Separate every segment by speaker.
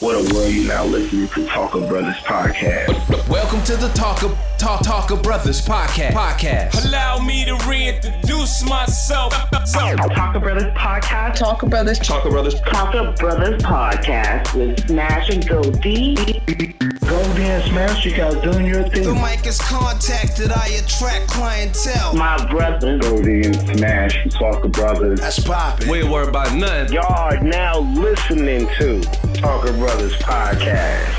Speaker 1: What a world you now listening to Talker Brothers podcast.
Speaker 2: Welcome to the Talker Talk Talker Brothers podcast. Podcast.
Speaker 3: Allow me to reintroduce myself.
Speaker 4: Talker Brothers podcast.
Speaker 5: Talker Brothers.
Speaker 1: Talker Brothers.
Speaker 4: Talker Brothers podcast with Smash and Go D.
Speaker 1: Go and you guys doing your thing.
Speaker 2: The
Speaker 1: thing.
Speaker 2: mic is contacted. I attract clientele.
Speaker 4: My brother.
Speaker 1: Go and Smash, Talker Brothers.
Speaker 2: That's poppin'.
Speaker 3: We ain't worried about nothing.
Speaker 1: Y'all are now listening to Talker Brothers podcast.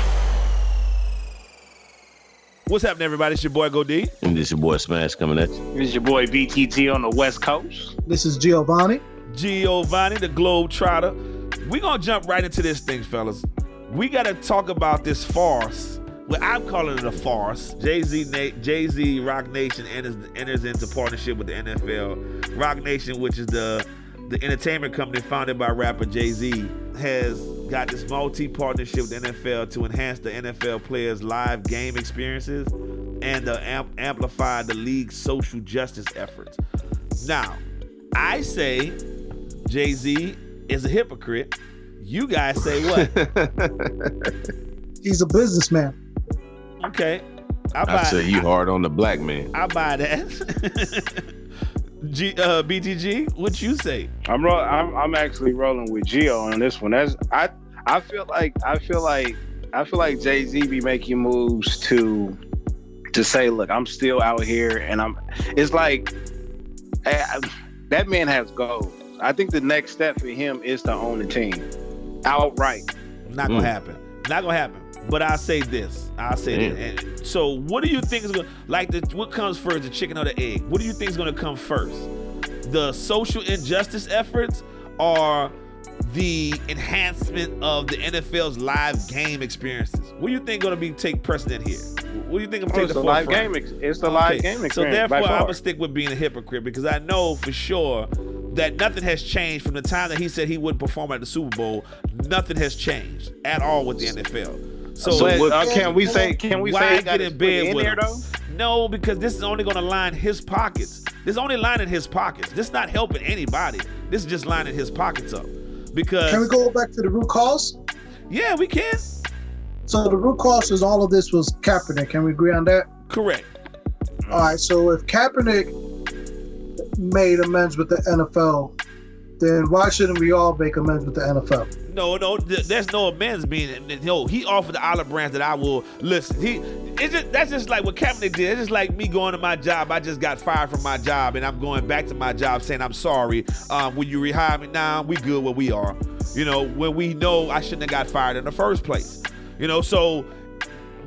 Speaker 6: What's happening, everybody? It's your boy Go D.
Speaker 7: And this your boy Smash coming at you.
Speaker 8: This is your boy BTG on the West Coast.
Speaker 9: This is Giovanni.
Speaker 6: Giovanni, the Globe Trotter. we going to jump right into this thing, fellas. We got to talk about this farce. Well, I'm calling it a farce. Jay Z, Na- Jay Z, Roc Nation enters, enters into partnership with the NFL. Roc Nation, which is the the entertainment company founded by rapper Jay Z, has got this multi partnership with the NFL to enhance the NFL players' live game experiences and to amp- amplify the league's social justice efforts. Now, I say Jay Z is a hypocrite. You guys say what?
Speaker 9: He's a businessman.
Speaker 6: Okay, I buy.
Speaker 7: I say he hard on the black man.
Speaker 6: I buy that. G, uh, BTG, what you say?
Speaker 8: I'm ro- I'm I'm actually rolling with Geo on this one. That's I I feel like I feel like I feel like Jay Z be making moves to to say, look, I'm still out here, and I'm. It's like eh, I- that man has goals. I think the next step for him is to own the team outright.
Speaker 6: Not gonna
Speaker 7: Mm.
Speaker 6: happen. Not gonna happen. But I say this. I say this. Mm. And so, what do you think is gonna like the what comes first, the chicken or the egg? What do you think is gonna come first? The social injustice efforts or the enhancement of the NFL's live game experiences? What do you think gonna be take precedent here? What do you think I'm
Speaker 8: Oh,
Speaker 6: taking the
Speaker 8: live
Speaker 6: forefront?
Speaker 8: game. It's the live game experience.
Speaker 6: So
Speaker 8: therefore,
Speaker 6: I'm gonna stick with being a hypocrite because I know for sure that nothing has changed from the time that he said he wouldn't perform at the Super Bowl. Nothing has changed at all with the NFL. So,
Speaker 8: But,
Speaker 7: what-
Speaker 8: uh, can we say? Can we
Speaker 6: why
Speaker 8: say he
Speaker 6: get
Speaker 8: got
Speaker 6: in
Speaker 8: his foot
Speaker 6: bed
Speaker 8: in
Speaker 6: with
Speaker 8: there
Speaker 6: him?
Speaker 8: though?
Speaker 6: no, because this is only gonna line his pockets. This is only lining his pockets. This is not helping anybody. This is just lining his pockets up. Because
Speaker 9: Can we go back to the root cause?
Speaker 6: yeah, we can.
Speaker 9: So the root cause is all of this was Kaepernick. Can we agree on that?
Speaker 6: Correct.
Speaker 9: All right. So if Kaepernick made amends with the NFL, then why shouldn't we all make amends with the NFL?
Speaker 6: No, no, th- there's no amends being. No, he offered the olive branch that I will listen. He, it's just that's just like what Kaepernick did. It's just like me going to my job. I just got fired from my job, and I'm going back to my job saying I'm sorry. Um, will you rehire me? Nah, we good where we are. You know, when we know I shouldn't have got fired in the first place. You know, so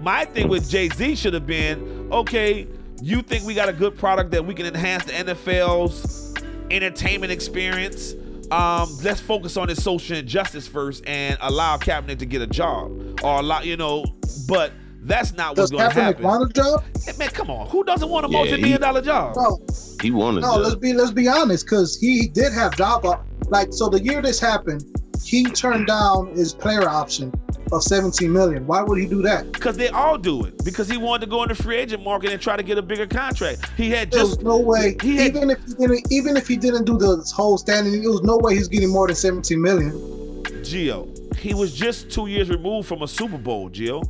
Speaker 6: my thing with Jay Z should have been okay. You think we got a good product that we can enhance the NFL's entertainment experience? Um, let's focus on this social injustice first and allow Kaepernick to get a job, or allow you know. But that's not what's going to happen.
Speaker 9: want a job?
Speaker 6: Yeah, man, come on. Who doesn't want a
Speaker 7: Yeah,
Speaker 6: multi-million dollar job?
Speaker 9: No,
Speaker 7: He wanted
Speaker 9: no. Let's be let's be honest, because he did have job like so. The year this happened, he turned down his player option of 17 million. Why would he do that?
Speaker 6: Because they all do it. Because he wanted to go in the free agent market and try to get a bigger contract. He had
Speaker 9: There was
Speaker 6: just
Speaker 9: no way.
Speaker 6: he had-
Speaker 9: even if he didn't, even if he didn't do the whole standing, there was no way he's getting more than 17 million.
Speaker 6: Gio. He was just two years removed from a Super Bowl, Gio.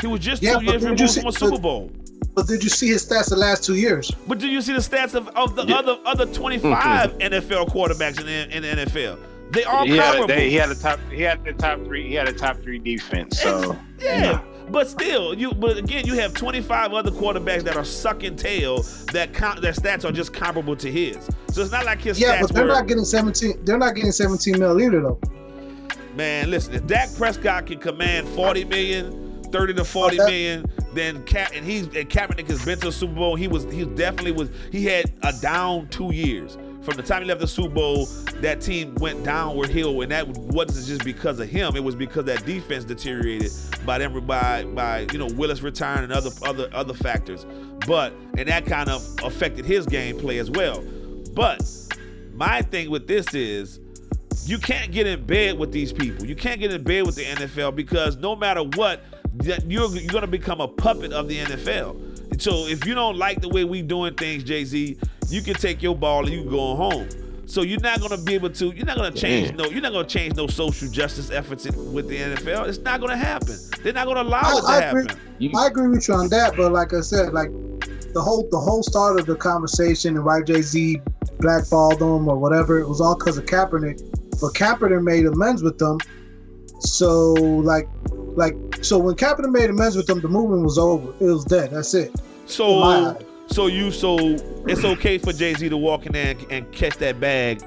Speaker 6: He was just
Speaker 9: Yeah,
Speaker 6: two years removed
Speaker 9: see-
Speaker 6: from a
Speaker 9: but-
Speaker 6: Super Bowl.
Speaker 9: But did you see his stats the last two years?
Speaker 6: But do you see the stats of, of the
Speaker 7: Yeah.
Speaker 6: other other 25 mm-hmm. NFL quarterbacks in the, in the NFL? They all
Speaker 8: Yeah,
Speaker 6: comparable.
Speaker 8: they, he had a top. He had the top three. He had a top three defense. So
Speaker 6: yeah. But still, you but again, you have 25 other quarterbacks that are sucking tail that com- their stats are just comparable to his. So it's not like his
Speaker 9: Yeah,
Speaker 6: stats
Speaker 9: but they're
Speaker 6: were,
Speaker 9: not getting 17. They're not getting 17 mil either, though.
Speaker 6: Man, listen, if Dak Prescott can command 40 million, 30 to 40
Speaker 9: Oh, that-
Speaker 6: million, then Cap and he's and Kaepernick has been to the Super Bowl. He was he definitely was he had a down two years. From the time he left the Super Bowl, that team went downward hill, and that wasn't just because of him. It was because that defense deteriorated by them by by you know Willis retiring and other other other factors. But and that kind of affected his gameplay as well. But my thing with this is you can't get in bed with these people. You can't get in bed with the NFL because no matter what, you're you're gonna become a puppet of the NFL. So if you don't like the way we doing things, Jay Z, you can take your ball and you can go home. So you're not gonna be able to. You're not gonna change
Speaker 7: Damn.
Speaker 6: no. You're not gonna change no social justice efforts in, with the NFL. It's not gonna happen. They're not gonna allow
Speaker 9: I-
Speaker 6: it to
Speaker 9: I agree.
Speaker 6: happen.
Speaker 7: You,
Speaker 9: I agree with you on that, but like I said, like the whole the whole start of the conversation and why Jay Z blackballed them or whatever, it was all because of Kaepernick. But Kaepernick made amends with them, so like like so when Kaepernick made amends with them, the movement was over. It was dead. That's it. In my
Speaker 6: So
Speaker 9: eyes.
Speaker 6: So you so it's okay for Jay Z to walk in there and, and catch that bag,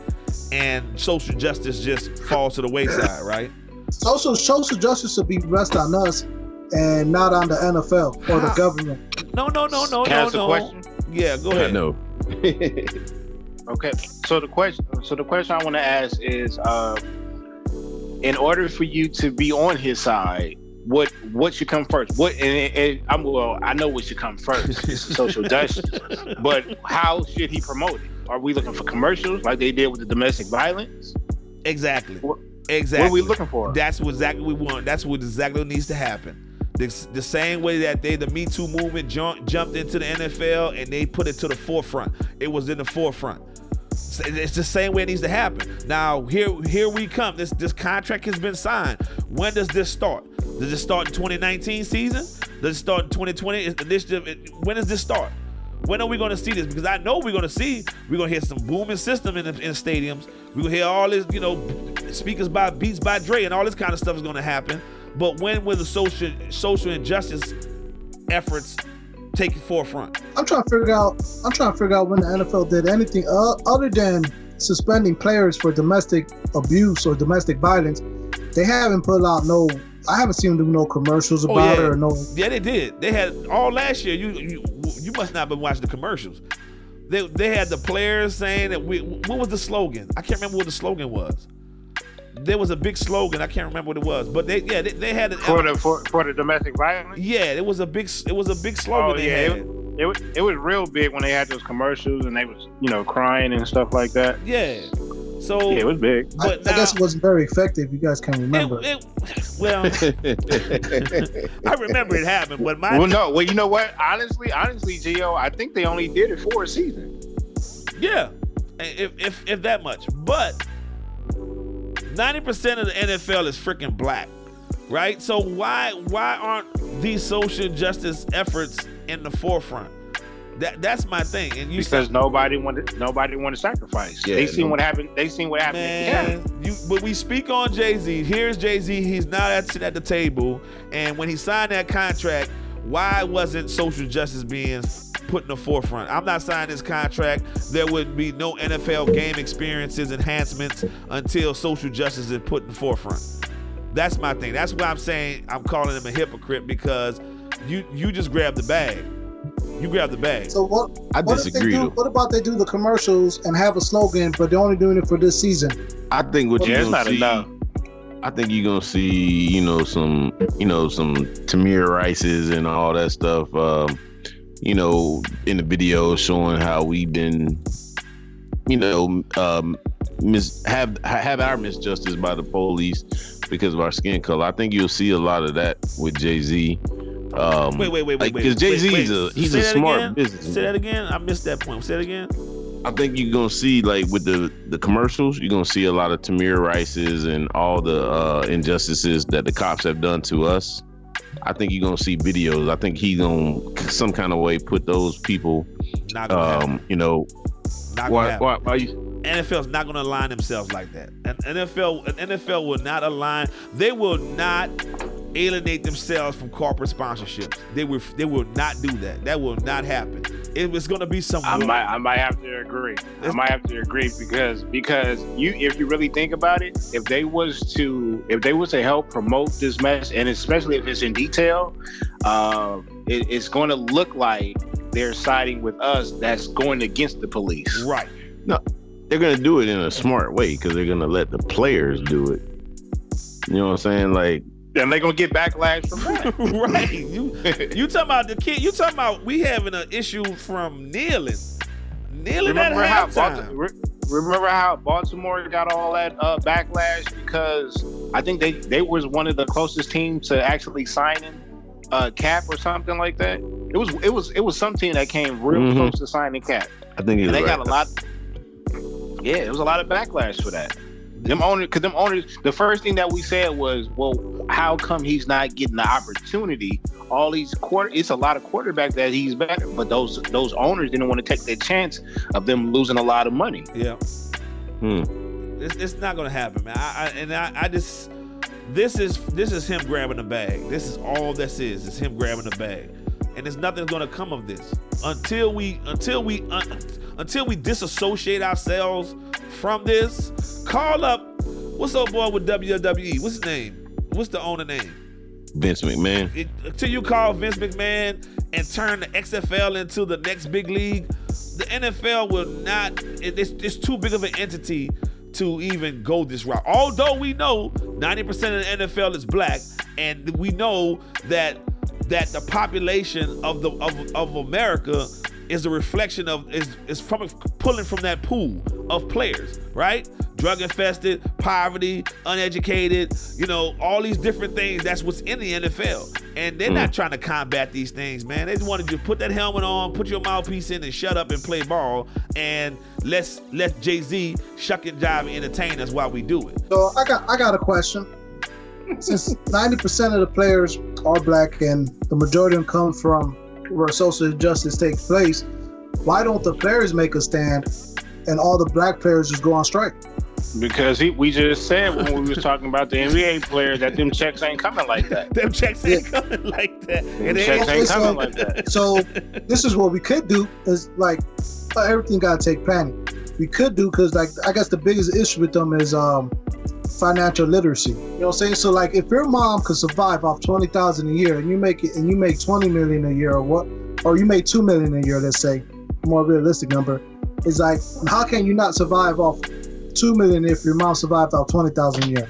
Speaker 6: and social justice just falls to the wayside, right?
Speaker 9: Social social justice should be rest on us and not on the NFL or the government.
Speaker 6: No, no, no, no,
Speaker 8: Can
Speaker 6: no,
Speaker 8: ask a
Speaker 6: no.
Speaker 8: question?
Speaker 6: Yeah, go
Speaker 7: I
Speaker 6: ahead.
Speaker 7: know.
Speaker 8: Okay. So the question so the question I want to ask is uh in order for you to be on his side, what what should come first? What and, and- I'm well, I know what should come first. It's social justice. But how should he promote it? Are we looking for commercials like they did with the domestic violence?
Speaker 6: Exactly.
Speaker 8: What-
Speaker 6: Exactly.
Speaker 8: What are we looking for?
Speaker 6: That's what exactly we want. That's what exactly needs to happen. The, the same way that they, the Me Too movement jump, jumped into the NFL and they put it to the forefront. It was in the forefront. It's the same way it needs to happen. Now here, here we come. This this contract has been signed. When does this start? Does it start in 2019 season? Does it start in 2020? Initiative? When does this start? When are we going to see this? Because I know we're going to see. We're going to hear some booming system in in stadiums. We're going to hear all this, you know, speakers by beats by Dre and all this kind of stuff is going to happen. But when will the social social injustice efforts take forefront?
Speaker 9: I'm trying to figure out. I'm trying to figure out when the NFL did anything other than suspending players for domestic abuse or domestic violence. They haven't put out no. I haven't seen them do no commercials
Speaker 6: Oh,
Speaker 9: about
Speaker 6: yeah.
Speaker 9: it or no.
Speaker 6: Yeah, they did. They had all last year. You you you must not have been watching the commercials. They they had the players saying that we. What was the slogan? I can't remember what the slogan was. There was a big slogan. I can't remember what it was, but they yeah they, they had it.
Speaker 8: For the for, for the domestic violence?
Speaker 6: yeah, it was a big it was a big slogan
Speaker 8: Oh
Speaker 6: they
Speaker 8: yeah,
Speaker 6: had.
Speaker 8: it, it, was- it was real big when they had those commercials and they was you know crying and stuff like that.
Speaker 6: yeah. So
Speaker 8: Yeah, it was big.
Speaker 9: I,
Speaker 6: but
Speaker 9: I guess it wasn't very effective. You guys can remember.
Speaker 6: it- it- well, I remember it happened, but my
Speaker 8: Well, no. Well, you know what? Honestly, honestly, Gio, I think they only did it for a season.
Speaker 6: Yeah, if if, if that much. But ninety percent of the NFL is freaking black, right? So why why aren't these social justice efforts in the forefront? That that's my thing. And you
Speaker 8: because
Speaker 6: said,
Speaker 8: nobody wanted nobody wanted to sacrifice.
Speaker 7: Yeah,
Speaker 8: they seen
Speaker 7: no-
Speaker 8: what happened. They seen what happened.
Speaker 6: man, you but we speak on Jay Z. Here's Jay Z. He's not at sitting at the table, and when he signed that contract, why wasn't social justice being put in the forefront? I'm not signing this contract. There would be no NFL game experiences enhancements until social justice is put in the forefront. That's my thing. That's why I'm saying I'm calling him a hypocrite because you you just grabbed the bag. You grab the bag.
Speaker 9: So what?
Speaker 7: I
Speaker 9: what if they
Speaker 7: disagree.
Speaker 9: do? What about they do the commercials and have a slogan, but they're only doing it for this season?
Speaker 7: I think what
Speaker 8: Yeah,
Speaker 7: you're gonna
Speaker 8: not
Speaker 7: see.
Speaker 8: enough.
Speaker 7: I think you're gonna see, you know, some, you know, some Tamir Rices and all that stuff. Um, you know, in the video showing how we've been, you know, um, mis- have have our misjustice by the police because of our skin color. I think you'll see a lot of that with Jay Z. Um,
Speaker 6: Wait, wait, wait, wait,
Speaker 7: like. Because Jay Z is a he's
Speaker 6: Say
Speaker 7: a smart
Speaker 6: again?
Speaker 7: businessman.
Speaker 6: Say that again. I missed that point. Say that again.
Speaker 7: I think you're gonna see like with the the commercials, you're gonna see a lot of Tamir Rices and all the uh, injustices that the cops have done to us. I think you're gonna see videos. I think he's gonna some kind of way put those people, um, you know,
Speaker 6: Not gonna
Speaker 7: why, why, why you,
Speaker 6: NFL's not going to align themselves like that. An NFL, an NFL will not align. They will not alienate themselves from corporate sponsorships. They will. They will not do that. That will not happen. It was going to be something.
Speaker 8: I might, I might have to agree. I might have to agree because because you, if you really think about it, if they was to if they was to help promote this mess, and especially if it's in detail, um, it, it's going to look like they're siding with us. That's going against the police.
Speaker 6: right. No.
Speaker 7: They're gonna do it in a smart way because they're gonna let the players do it. You know what I'm saying? Like,
Speaker 8: And they're gonna get backlash from that.
Speaker 6: right. You you talking about the kid? You talking about we having an issue from kneeling, kneeling
Speaker 8: remember how
Speaker 6: at
Speaker 8: Baltimore,
Speaker 6: halftime.
Speaker 8: re- remember how Baltimore got all that uh, backlash because I think they they was one of the closest teams to actually signing uh, Cap or something like that. It was it was it was some team that came real
Speaker 7: Mhm.
Speaker 8: close to signing Cap,
Speaker 7: I think
Speaker 8: and they
Speaker 7: right.
Speaker 8: got a lot. Yeah, it was a lot of backlash for that. Them owners, because them owners, the first thing that we said was, well, how come he's not getting the opportunity? All these quarter, it's a lot of quarterbacks that he's better, but those those owners didn't want to take the chance of them losing a lot of money.
Speaker 6: Yeah.
Speaker 7: Hmm.
Speaker 6: It's, it's not gonna happen, man. I, I and I, I just this is this is him grabbing the bag. This is all this is. It's him grabbing the bag, and there's nothing's gonna come of this until we until we un, until we disassociate ourselves from this. Call up. What's up, boy with WWE? What's his name? What's the owner name?
Speaker 7: Vince McMahon.
Speaker 6: It, until you call Vince McMahon and turn the XFL into the next big league, the NFL will not. It, it's, it's too big of an entity to even go this route. Although we know 90% of the NFL is black, and we know that that the population of the of, of America is a reflection of is is from pulling from that pool of players, right? Drug infested, poverty, uneducated, you know, all these different things. That's what's in the NFL. And they're not mm. trying to combat these things, man. They just want to just put that helmet on, put your mouthpiece in, and shut up and play ball. And let's let Jay Z shuck and jive and entertain us while we do it.
Speaker 9: So I got I got a question. Since ninety percent of the players are black and the majority of them come from where social justice takes place, why don't the players make a stand and all the black players just go on strike?
Speaker 8: Because he, we just said when we was talking about the NBA players that them checks ain't coming like that.
Speaker 6: Them checks ain't coming like that.
Speaker 8: Them
Speaker 6: they
Speaker 8: checks
Speaker 6: ain't-
Speaker 8: ain't
Speaker 9: so-
Speaker 8: coming like that.
Speaker 9: So this is what we could do is like everything got to take planning. We could do because like I guess the biggest issue with them is um financial literacy. You know what I'm saying? So like if your mom could survive off twenty thousand a year and you make it and you make twenty million a year or what or you make two million a year, let's say, more realistic number, is like how can you not survive off two million if your mom survived off twenty thousand a year?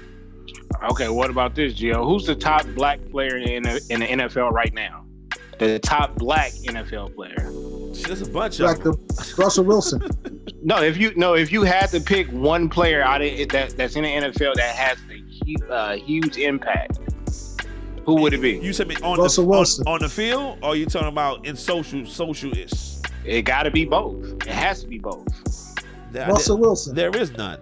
Speaker 8: Okay, what about this, Gio? Who's the top black player in the, in the NFL right now? The top black NFL player.
Speaker 6: There's a bunch of
Speaker 9: Like
Speaker 6: them.
Speaker 9: the Russell Wilson.
Speaker 8: No, if you no, if you had to pick one player out of it that that's in the NFL that has a uh, huge impact, who would it be?
Speaker 6: You said on
Speaker 9: Russell
Speaker 6: the
Speaker 9: Wilson.
Speaker 6: on the field, or you talking about in social social ish?
Speaker 8: It got to be both. It has to be both.
Speaker 9: Russell Wilson.
Speaker 6: There is none.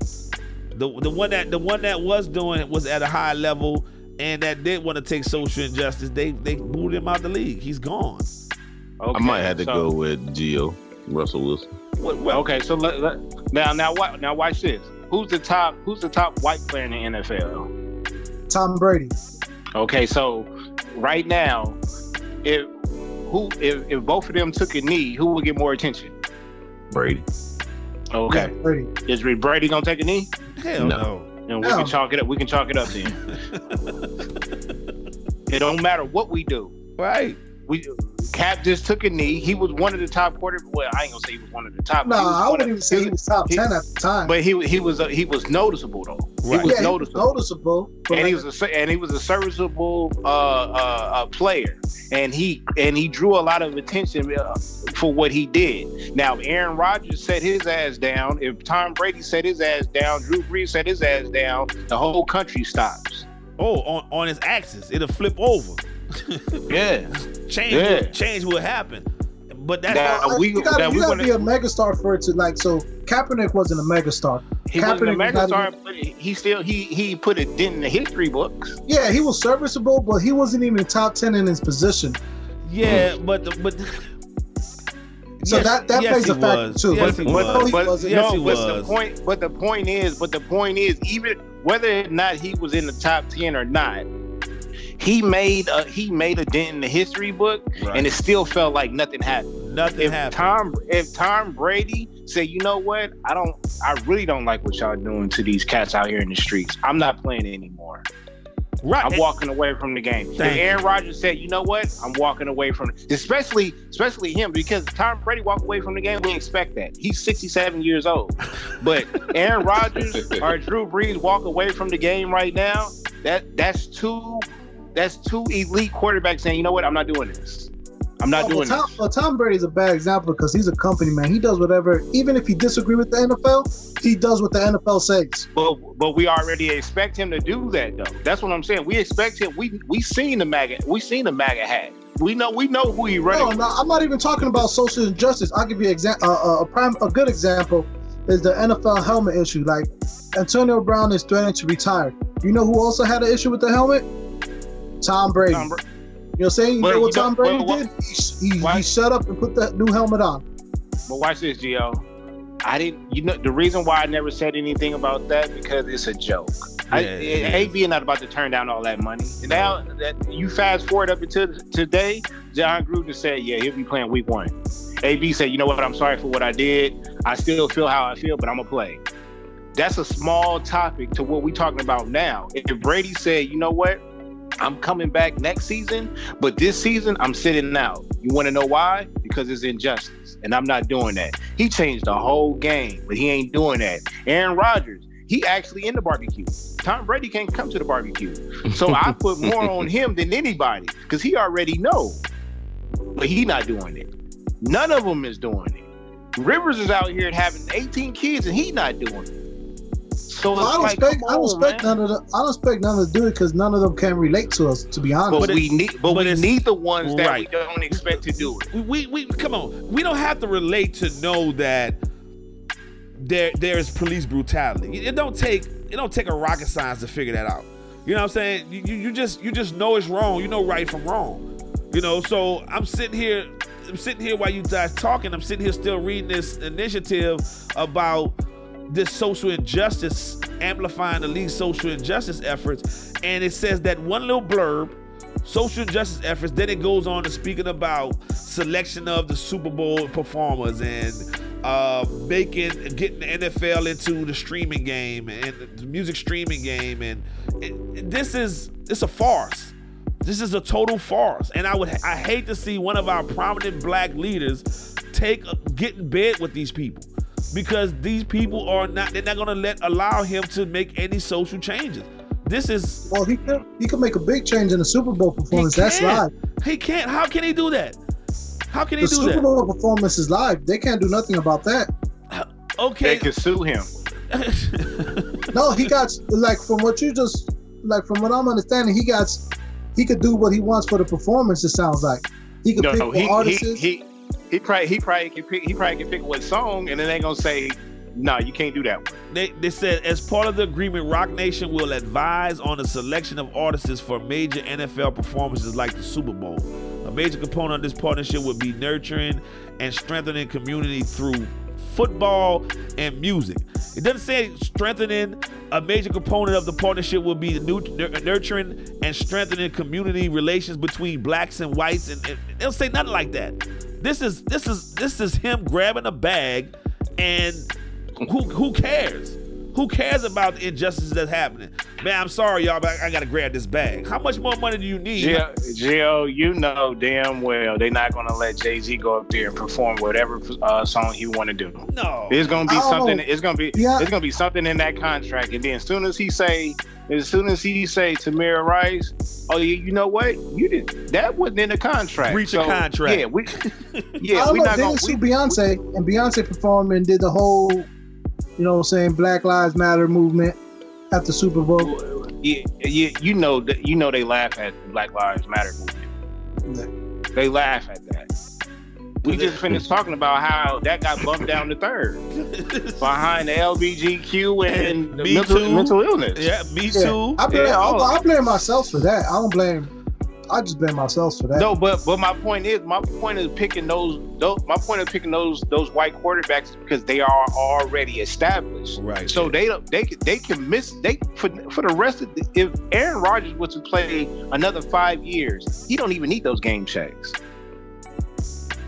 Speaker 6: The the one that the one that was doing it was at a high level and that did want to take social injustice. They they booed him out of the league. He's gone.
Speaker 8: Okay,
Speaker 7: I might have to
Speaker 8: so-
Speaker 7: go with Gio Russell Wilson.
Speaker 6: What, what,
Speaker 8: Okay, so let, let, now now what now watch this. Who's the top Who's the top white player in the NFL?
Speaker 9: Tom Brady.
Speaker 8: Okay, so right now, if who if, if both of them took a knee, who would get more attention?
Speaker 7: Brady.
Speaker 8: Okay,
Speaker 9: Yeah, Brady.
Speaker 8: is Brady gonna take a knee?
Speaker 6: Hell
Speaker 7: No.
Speaker 6: no.
Speaker 8: And we
Speaker 9: No.
Speaker 8: can chalk it up. We can chalk it up then. it don't matter what we do.
Speaker 6: Right.
Speaker 8: We Cap just took a knee. He was one of the top quarter. Well, I ain't gonna say he was one of the top.
Speaker 9: No,
Speaker 8: but he was
Speaker 9: I wouldn't
Speaker 8: of-
Speaker 9: even say he was top
Speaker 8: he-
Speaker 9: ten at the time.
Speaker 8: But he he was uh, he was noticeable though.
Speaker 6: Right.
Speaker 8: He was
Speaker 9: yeah, he was
Speaker 8: noticeable.
Speaker 9: noticeable. but
Speaker 8: and he was a and he was a serviceable uh, uh, uh, player, and he and he drew a lot of attention uh, for what he did. Now, if Aaron Rodgers set his ass down. If Tom Brady set his ass down, Drew Brees set his ass down, the whole country stops.
Speaker 6: Oh, on, on his axis, it'll flip over.
Speaker 8: Yeah,
Speaker 6: Change
Speaker 8: Yeah.
Speaker 6: will, change will happen. But that's
Speaker 8: Now,
Speaker 9: Well,
Speaker 8: we-
Speaker 9: you gotta,
Speaker 8: now
Speaker 9: you
Speaker 8: we
Speaker 9: gotta
Speaker 8: wanna-
Speaker 9: be a megastar for it to like. So Kaepernick wasn't a megastar.
Speaker 8: he wasn't a
Speaker 9: Kaepernick was
Speaker 8: megastar, but he still he he put a dent in the history books.
Speaker 9: Yeah, he was serviceable, but he wasn't even top ten in his position.
Speaker 6: yeah, but the, but
Speaker 9: So
Speaker 6: Yes,
Speaker 9: that- that
Speaker 6: yes,
Speaker 9: plays a factor,
Speaker 6: was.
Speaker 9: too.
Speaker 6: Yes,
Speaker 8: but,
Speaker 6: he
Speaker 8: but,
Speaker 6: was.
Speaker 9: he
Speaker 8: but-
Speaker 9: wasn't.
Speaker 6: Yes,
Speaker 8: no,
Speaker 6: he
Speaker 8: but
Speaker 6: was.
Speaker 8: the point, but the point is, but the point is, even whether or not he was in the top ten or not, he made a he made a dent in the history book,
Speaker 6: Right.
Speaker 8: and it still felt like nothing happened.
Speaker 6: nothing
Speaker 8: If
Speaker 6: happened.
Speaker 8: Tom if Tom Brady said, you know what, I don't, I really don't like what y'all doing to these cats out here in the streets. I'm not playing anymore.
Speaker 6: right.
Speaker 8: I'm walking away from the game.
Speaker 6: Thank you.
Speaker 8: Aaron Rodgers said, you know what, I'm walking away from it. especially especially him because Tom Brady walked away from the game. We expect that. He's 67 years old. But Aaron Rodgers or Drew Brees walk away from the game right now. That that's two that's two elite quarterbacks saying, you know what, I'm not doing this. I'm not
Speaker 9: Well,
Speaker 8: doing
Speaker 9: Tom,
Speaker 8: this.
Speaker 9: well, Tom Brady's a bad example because he's a company man. He does whatever, even if he disagree with the NFL, he does what the NFL says.
Speaker 8: But but we already expect him to do that though. That's what I'm saying. We expect him. We we seen the MAGA. We seen the MAGA hat. We know we know who he running.
Speaker 9: No, no, I'm not even talking about social injustice. I'll give you exa- uh, uh, a prime, a good example is the NFL helmet issue. Like Antonio Brown is threatening to retire. You know who also had an issue with the helmet? Tom Brady.
Speaker 8: Tom Bra-
Speaker 9: you know what I'm saying? You
Speaker 8: But
Speaker 9: know what
Speaker 8: you
Speaker 9: Tom Brady
Speaker 8: but what-
Speaker 9: did? He, he,
Speaker 8: Why-
Speaker 9: he shut up and put the new helmet on.
Speaker 8: But watch this, Gio. I didn't. You know the reason why I never said anything about that because it's a joke. I,
Speaker 6: Yeah, it
Speaker 8: AB not about to turn down all that money. Now that you fast forward up until today, Jon Gruden said, "Yeah, he'll be playing Week One." AB said, "You know what? I'm sorry for what I did. I still feel how I feel, but I'm gonna play." That's a small topic to what we're talking about now. If Brady said, "You know what? I'm coming back next season, but this season I'm sitting out. You want to know why? Because it's injustice, and I'm not doing that. He changed the whole game, but he ain't doing that. Aaron Rodgers, he actually in the barbecue. Tom Brady can't come to the barbecue, so I put more on him than anybody because he already know, but he not doing it. None of them is doing it. Rivers is out here having 18 kids, and he not doing it. So
Speaker 9: Well, I don't
Speaker 8: like,
Speaker 9: expect. I don't
Speaker 8: on,
Speaker 9: expect
Speaker 8: man.
Speaker 9: none of the. I don't expect none of them to do it because none of them can relate to us. To be honest,
Speaker 8: But,
Speaker 6: But
Speaker 8: we need, but,
Speaker 6: but
Speaker 8: we need the ones that
Speaker 6: Right.
Speaker 8: we don't expect to do it.
Speaker 6: we, we, we come on. We don't have to relate to know that there there is police brutality. It don't take it don't take a rocket science to figure that out. You know what I'm saying? You, you, you just you just know it's wrong. You know right from wrong. You know, so I'm sitting here I'm sitting here while you guys talking, I'm sitting here still reading this initiative about this social injustice, amplifying the league's social injustice efforts. And it says that one little blurb social justice efforts. Then it goes on to speaking about selection of the Super Bowl performers and uh, making getting the NFL into the streaming game and the music streaming game. And it, this is it's a farce. This is a total farce. And I would I hate to see one of our prominent black leaders take get in bed with these people because these people are not they're not gonna let allow him to make any social changes. This is
Speaker 9: well, he could. He could make a big change in the Super Bowl performance. That's
Speaker 6: can't.
Speaker 9: live.
Speaker 6: He can't. How can he do that? How can he
Speaker 9: The
Speaker 6: do
Speaker 9: Super
Speaker 6: that?
Speaker 9: Bowl performance is live. They can't do nothing about that.
Speaker 8: Uh,
Speaker 6: okay.
Speaker 8: They can sue him.
Speaker 9: No, he got like from what you just like from what I'm understanding, he got he could do what he wants for the performance. It sounds like he could
Speaker 8: No,
Speaker 9: pick
Speaker 8: no, he,
Speaker 9: artists.
Speaker 8: he, he, he probably he probably can pick he probably can pick what song, and then they gonna say, "No, you can't do that one."
Speaker 6: They, they said as part of the agreement, Roc Nation will advise on the selection of artists for major NFL performances like the Super Bowl. A major component of this partnership will be nurturing and strengthening community through football and music. It doesn't say strengthening. A major component of the partnership will be nurturing and strengthening community relations between blacks and whites, and, and they'll say nothing like that. This is this is this is him grabbing a bag and who who cares? Who cares about the injustices that's happening? Man, I'm sorry, y'all, but I, I gotta grab this bag. How much more money do you need?
Speaker 8: Gio, Gio, you know damn well they're not gonna let Jay Z go up there and perform whatever uh, song he want to do.
Speaker 6: No.
Speaker 8: It's gonna be
Speaker 9: I
Speaker 8: something.
Speaker 9: know.
Speaker 8: It's gonna be.
Speaker 9: Yeah.
Speaker 8: It's gonna be something in that contract, and then as soon as he say, as soon as he say Tamira Rice, oh, you, you know what? You did that wasn't in the contract.
Speaker 6: Breach of contract.
Speaker 8: Yeah, we.
Speaker 9: I
Speaker 8: Yeah,
Speaker 9: don't
Speaker 8: we
Speaker 9: know.
Speaker 8: not gonna.
Speaker 9: didn't sue
Speaker 8: We,
Speaker 9: Beyonce, and Beyonce performed and did the whole, you know, what I'm saying Black Lives Matter movement at the Super Bowl.
Speaker 8: yeah, yeah, you know that. You know they laugh at Black Lives Matter movement. They laugh at that. We just finished talking about how that got bumped down to third behind the LBGQ and the
Speaker 6: Me
Speaker 8: mental,
Speaker 6: too.
Speaker 8: mental illness.
Speaker 6: yeah, me
Speaker 9: Yeah.
Speaker 6: too.
Speaker 9: I blame,
Speaker 8: Yeah, all-
Speaker 9: I, I blame myself for that. I don't blame. I just blame myself for that.
Speaker 8: No, but but my point is, my point is picking those, those. My point of picking those those white quarterbacks is because they are already established.
Speaker 6: Right.
Speaker 8: So they don't they can- they can miss they for for the rest of the, if Aaron Rodgers was to play another five years, he don't even need those game checks.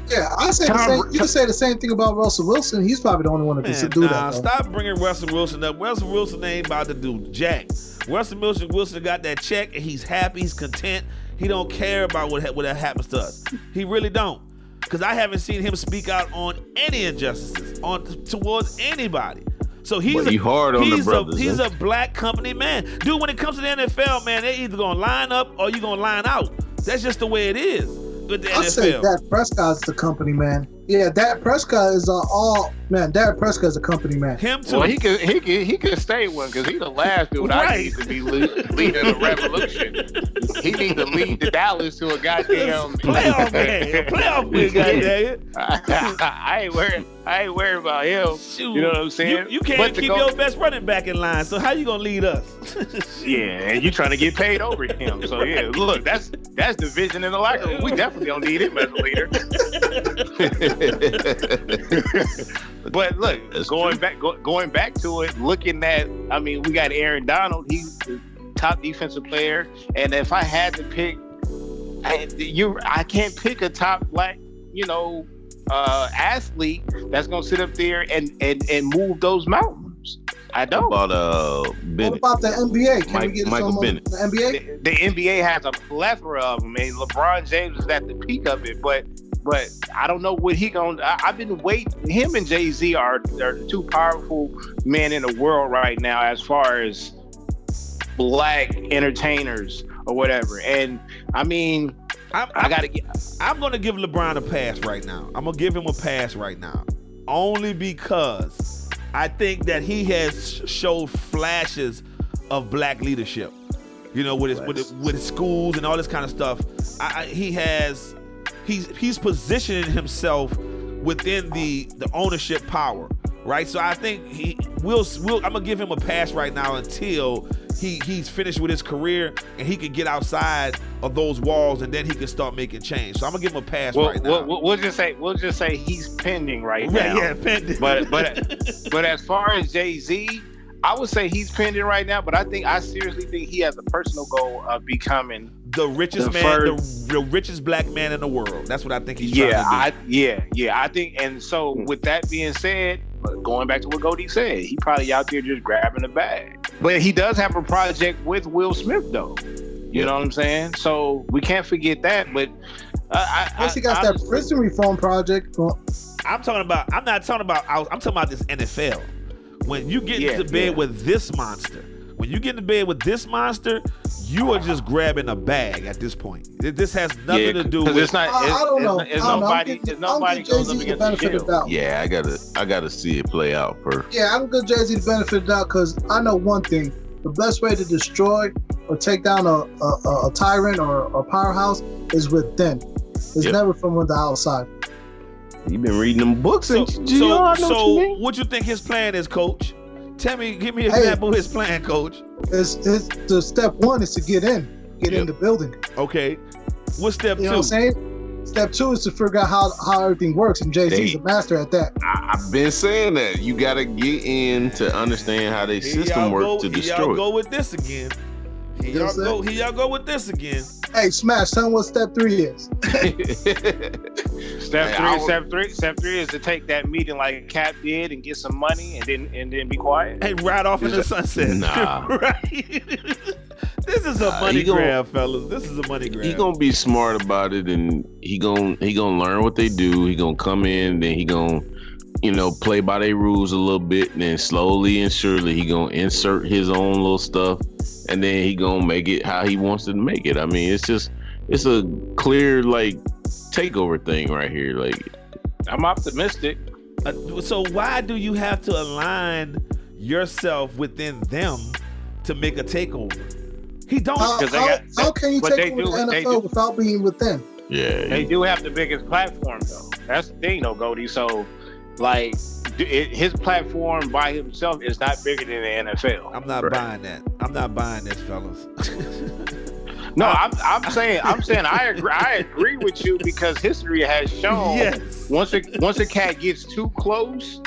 Speaker 9: Yeah, I say the same. You can say the same thing about Russell Wilson. He's probably the only one that
Speaker 6: Man,
Speaker 9: can do
Speaker 6: nah,
Speaker 9: that. though.
Speaker 6: stop bringing Russell Wilson up. Russell Wilson ain't about to do jack. Russell Wilson Wilson got that check and he's happy, he's content. He don't care about what ha- what that happens to us. He really don't. Cause I haven't seen him speak out on any injustices on towards anybody. So he's
Speaker 7: But
Speaker 6: a,
Speaker 7: hard on the brothers,
Speaker 6: A, he's
Speaker 7: eh?
Speaker 6: a black company man, dude. When it comes to the NFL, man, they either gonna line up or you gonna line out. That's just the way it is with the
Speaker 9: I say
Speaker 6: NFL.
Speaker 9: Dak Prescott's the company man. Yeah, Dak Prescott is uh, all man. Dak Prescott is a company man.
Speaker 6: Him too.
Speaker 8: Well, he could he could he could stay one because he's the last dude I need to be le- leading a revolution. he needs to lead the Dallas to a goddamn
Speaker 6: playoff game, a playoff win, goddamn it.
Speaker 8: I ain't worried. I ain't worried about him.
Speaker 6: Shoot.
Speaker 8: You know what I'm saying?
Speaker 6: You, you can't
Speaker 8: But
Speaker 6: keep
Speaker 8: go-
Speaker 6: your best running back in line, so how you gonna lead us?
Speaker 8: Yeah, and you trying to get paid over him. So yeah, look, that's that's division in the locker room. We definitely don't need him as a leader. But look,
Speaker 7: That's
Speaker 8: going
Speaker 7: true.
Speaker 8: back go, going back to it, looking at I mean, we got Aaron Donald, he's the top defensive player. And if I had to pick I, you I can't pick a top black, you know, uh athlete that's gonna sit up there and and, and move those mountains. I don't.
Speaker 7: about uh
Speaker 9: What about the NBA? Can
Speaker 7: Mike-
Speaker 9: we get
Speaker 7: Michael
Speaker 9: some
Speaker 7: Bennett.
Speaker 9: the NBA?
Speaker 8: the, the NBA has a plethora of them, and LeBron James is at the peak of it. But but I don't know what he gonna. I, I've been waiting. Him and Jay Z are are the two powerful men in the world right now, as far as black entertainers or whatever. And I mean,
Speaker 6: I'm,
Speaker 8: I gotta get.
Speaker 6: I'm gonna give LeBron a pass right now. I'm gonna give him a pass right now, only because I think that he has showed flashes of black leadership. You know, with his with, his, with his schools and all this kind of stuff. I, I, he has he's he's positioning himself within the the ownership power, right? So I think he will will I'm gonna give him a pass right now until he he's finished with his career and he can get outside of those walls and then he can start making change. So I'm gonna give him a pass
Speaker 8: We'll,
Speaker 6: right now.
Speaker 8: we'll, we'll just say we'll just say he's pending right
Speaker 6: yeah,
Speaker 8: now.
Speaker 6: yeah, pending.
Speaker 8: But but but as far as Jay Z, I would say he's pending right now. But I think I seriously think he has a personal goal of becoming.
Speaker 6: the richest
Speaker 8: the
Speaker 6: man,
Speaker 8: first-
Speaker 6: the, the richest black man in the world. That's what I think he's trying
Speaker 8: Yeah,
Speaker 6: to do.
Speaker 8: I yeah yeah I think. And so hmm. with that being said, going back to what Goldie said, he probably out there just grabbing the bag. But he does have a project with Will Smith though. You know what I'm saying? So we can't forget that. But I, I,
Speaker 9: Plus, he got
Speaker 8: I,
Speaker 9: that prison reform project.
Speaker 6: I'm talking about. I'm not talking about. I was- I'm talking about this NFL. When you get
Speaker 8: Yeah,
Speaker 6: into bed
Speaker 8: yeah.
Speaker 6: with this monster, when you get into bed with this monster, you are just grabbing a bag at this point. This has nothing
Speaker 8: yeah,
Speaker 6: to do with.
Speaker 8: it's not.
Speaker 9: I,
Speaker 8: It's,
Speaker 9: I don't know.
Speaker 8: It's, it's
Speaker 9: I don't know. I'm
Speaker 8: nobody.
Speaker 9: giving-
Speaker 8: It's nobody goes up
Speaker 9: Jay-Z the
Speaker 8: against the
Speaker 9: benefit of the doubt.
Speaker 7: Yeah, I gotta I gotta see it play out first.
Speaker 9: Yeah, I'm gonna Jay Z the benefit of the doubt because I know one thing: the best way to destroy or take down a, a, a tyrant or a powerhouse is within. It's
Speaker 7: Yep.
Speaker 9: never from the outside.
Speaker 7: You been reading them books,
Speaker 6: so,
Speaker 7: ain't you?
Speaker 6: so,
Speaker 7: Gio? I know what you
Speaker 6: so
Speaker 7: mean.
Speaker 6: what you think his plan is, Coach? Tell me, give me an
Speaker 9: Hey.
Speaker 6: example of his plan, Coach.
Speaker 9: It's, it's the step one is to get in, get in the building.
Speaker 6: Okay, what's step
Speaker 9: You know
Speaker 6: two?
Speaker 9: what I'm saying? Step two is to figure out how, how everything works, and Jay Z's
Speaker 7: They-
Speaker 9: a master at that.
Speaker 7: I, I've been saying that you gotta get in to understand how their system
Speaker 6: y'all
Speaker 7: works
Speaker 6: go,
Speaker 7: to
Speaker 6: here
Speaker 7: destroy.
Speaker 6: y'all
Speaker 7: it.
Speaker 6: go with this again. Here
Speaker 9: You know
Speaker 6: y'all
Speaker 9: what I'm
Speaker 6: go. Here y'all go with this again.
Speaker 9: Hey, Smash, tell him what step three is.
Speaker 8: Step
Speaker 7: Hey,
Speaker 8: three,
Speaker 7: would-
Speaker 8: step three, step three is to take that meeting like Cap did and get some money and then and then be quiet.
Speaker 6: Hey, right off in the sunset.
Speaker 7: Nah.
Speaker 6: right. this is a
Speaker 7: Nah,
Speaker 6: money
Speaker 7: he gon-
Speaker 6: grab, fellas. This is a money grab.
Speaker 7: he gonna be smart about it and he gonna he gonna learn what they do he gonna come in then he gonna you know play by their rules a little bit and then slowly and surely he gonna insert his own little stuff and then he gonna make it how he wants to make it i mean it's just it's a clear like takeover thing right here like
Speaker 8: I'm optimistic.
Speaker 6: Uh, so why do you have to align yourself within them to make a takeover? He don't.
Speaker 9: How,
Speaker 8: 'Cause they
Speaker 9: how,
Speaker 8: got-
Speaker 9: how can you take
Speaker 8: they
Speaker 9: over
Speaker 8: do
Speaker 9: the
Speaker 8: it, they
Speaker 9: NFL
Speaker 8: do.
Speaker 9: without being within?
Speaker 7: yeah
Speaker 8: They do have the biggest platform though. That's the thing though, Goldie. So like it, his platform by himself is not bigger than the NFL.
Speaker 6: I'm not
Speaker 7: Right.
Speaker 6: buying that. I'm not buying this, fellas.
Speaker 8: No, I'm, I'm saying I'm saying I agree I agree with you because history has shown
Speaker 6: yes.
Speaker 8: once a once a cat gets too close,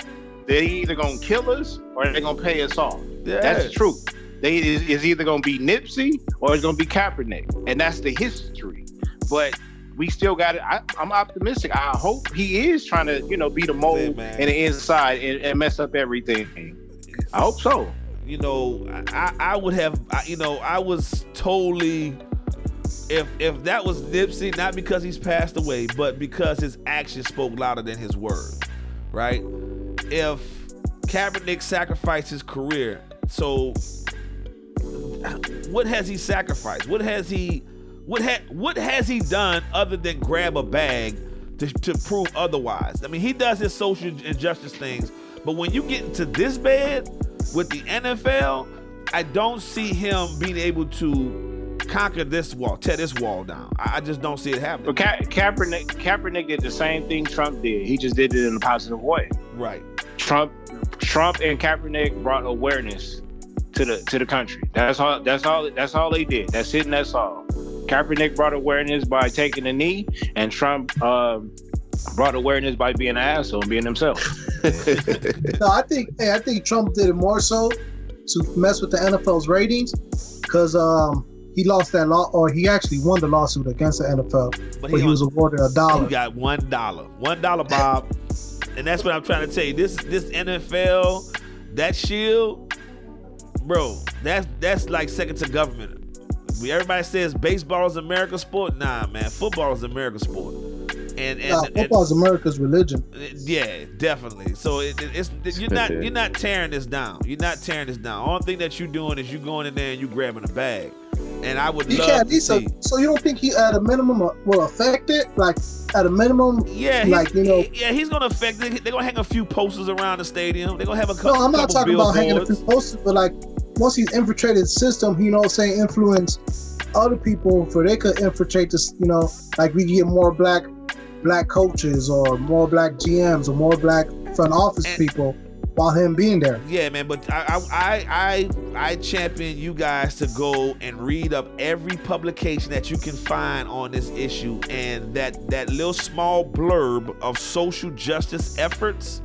Speaker 8: they're either gonna kill us or they're gonna pay us off.
Speaker 6: Yeah.
Speaker 8: That's the truth. They is, is either gonna be Nipsey or it's gonna be Kaepernick, and that's the history. But we still got it. I, I'm optimistic. I hope he is trying to, you know, be the mold
Speaker 6: man.
Speaker 8: and the inside and, and mess up everything. I hope so.
Speaker 6: you know, I, I would have, I, you know, I was totally, if if that was Nipsey, not because he's passed away, but because his actions spoke louder than his words, right? If Kaepernick sacrificed his career, so what has he sacrificed? What has he, what ha, what has he done other than grab a bag to, to prove otherwise? I mean, he does his social injustice things, but when you get into this bed with the NFL, I don't see him being able to conquer this wall, tear this wall down. I, I just don't see it happening.
Speaker 8: But Ka- Kaepernick, Kaepernick did the same thing Trump did. He just did it in a positive way.
Speaker 6: Right.
Speaker 8: Trump, Trump and Kaepernick brought awareness to the to the country. That's all. That's all. That's all they did. That's it. And that's all. Kaepernick brought awareness by taking a knee, and Trump um, brought awareness by being an asshole and being himself.
Speaker 9: No, I think hey, I think Trump did it more so to mess with the NFL's ratings because um he lost that law or he actually won the lawsuit against the NFL,
Speaker 6: But
Speaker 9: but
Speaker 6: he
Speaker 9: he, was awarded a dollar.
Speaker 6: He got one dollar. One dollar, Bob. and that's what I'm trying to tell you. This this NFL, that shield, bro, that's that's like second to government. We- Everybody says baseball is America's sport. Nah, man, football is America's sport. And and,
Speaker 9: Nah, football is America's religion.
Speaker 6: yeah, definitely. So it, it- it's you're not you're not tearing this down. You're not tearing this down. Only thing that you're doing is you going in there and you grabbing a bag. And I would
Speaker 9: He
Speaker 6: love
Speaker 9: can't.
Speaker 6: to
Speaker 9: so,
Speaker 6: see.
Speaker 9: so you don't think he at a minimum uh, will affect it? Like at a minimum,
Speaker 6: Yeah, he's,
Speaker 9: like you know.
Speaker 6: yeah, he's gonna affect it. They're gonna hang a few posters around the stadium. They're gonna have a couple.
Speaker 9: No, I'm not talking about hanging a few posters, but like once he's infiltrated the system, you know, saying influence other people for they could infiltrate this. You know, like we get more black black coaches or more black GMs or more black front office
Speaker 6: And-
Speaker 9: people while him being there.
Speaker 6: Yeah, man, but I, I I I I champion you guys to go and read up every publication that you can find on this issue, and that that little small blurb of social justice efforts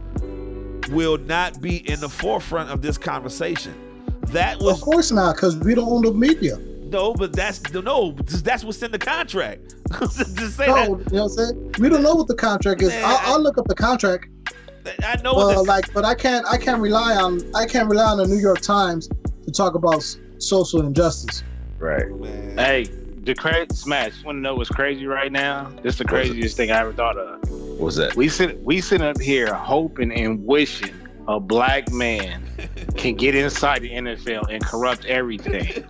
Speaker 6: will not be in the forefront of this conversation. That was
Speaker 9: Of course not, because we don't own the media.
Speaker 6: no, but that's no, that's what's in the contract. Just say
Speaker 9: No,
Speaker 6: that.
Speaker 9: you know what I'm saying? We don't know what the contract is.
Speaker 6: Man,
Speaker 9: I'll, I'll look up the contract.
Speaker 6: I know
Speaker 9: Well,
Speaker 6: what uh, the,
Speaker 9: like, but I can't. I can't rely on. I can't rely on the New York Times to talk about social injustice.
Speaker 7: right.
Speaker 6: man.
Speaker 8: hey, the crazy smash. Want to know what's crazy right now? This is the
Speaker 7: What's
Speaker 8: craziest thing I ever thought of.
Speaker 7: What's that?
Speaker 8: We sit we sit up here hoping and wishing a black man can get inside the NFL and corrupt everything,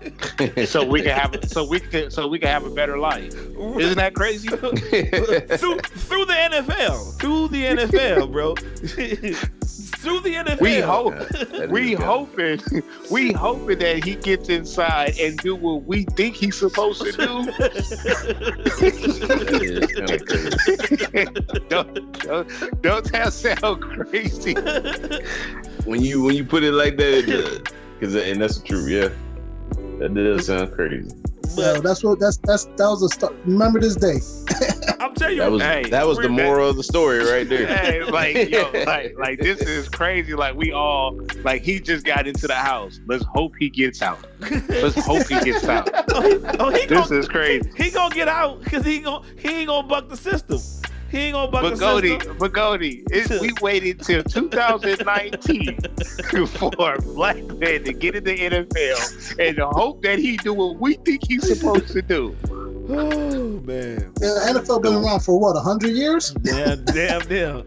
Speaker 8: so we can have so we can so we can have a better life. Isn't that crazy?
Speaker 6: through, through the NFL, through the NFL, bro, through the NFL.
Speaker 8: We hope
Speaker 7: That
Speaker 8: we
Speaker 7: is good.
Speaker 8: hoping we hoping that he gets inside and do what we think he's supposed to do.
Speaker 7: That is kinda crazy.
Speaker 8: don't, don't, don't that sound crazy?
Speaker 7: When you when you put it like that, it does. Cause and that's the truth. Yeah, that does sound crazy.
Speaker 9: So that's what. That's that's that was a start. Remember this day.
Speaker 6: I'm telling you,
Speaker 7: That was
Speaker 8: Hey,
Speaker 7: that was the
Speaker 8: we're-
Speaker 7: moral of the story right there.
Speaker 8: Hey, like yo, like like this is crazy. Like we all like he just got into the house. Let's hope he gets out. Let's hope he gets out.
Speaker 6: oh, he
Speaker 8: This
Speaker 6: gonna,
Speaker 8: is crazy.
Speaker 6: he gonna get out because he gonna he ain't gonna buck the system. He ain't gonna buck
Speaker 8: But
Speaker 6: the
Speaker 8: Goldie,
Speaker 6: system.
Speaker 8: but Goldie, it, we waited till 2019 for a black man to get in the NFL and to hope that he do what we think he's supposed to do.
Speaker 6: Oh man,
Speaker 9: The NFL been around for what hundred years?
Speaker 6: damn, damn, damn.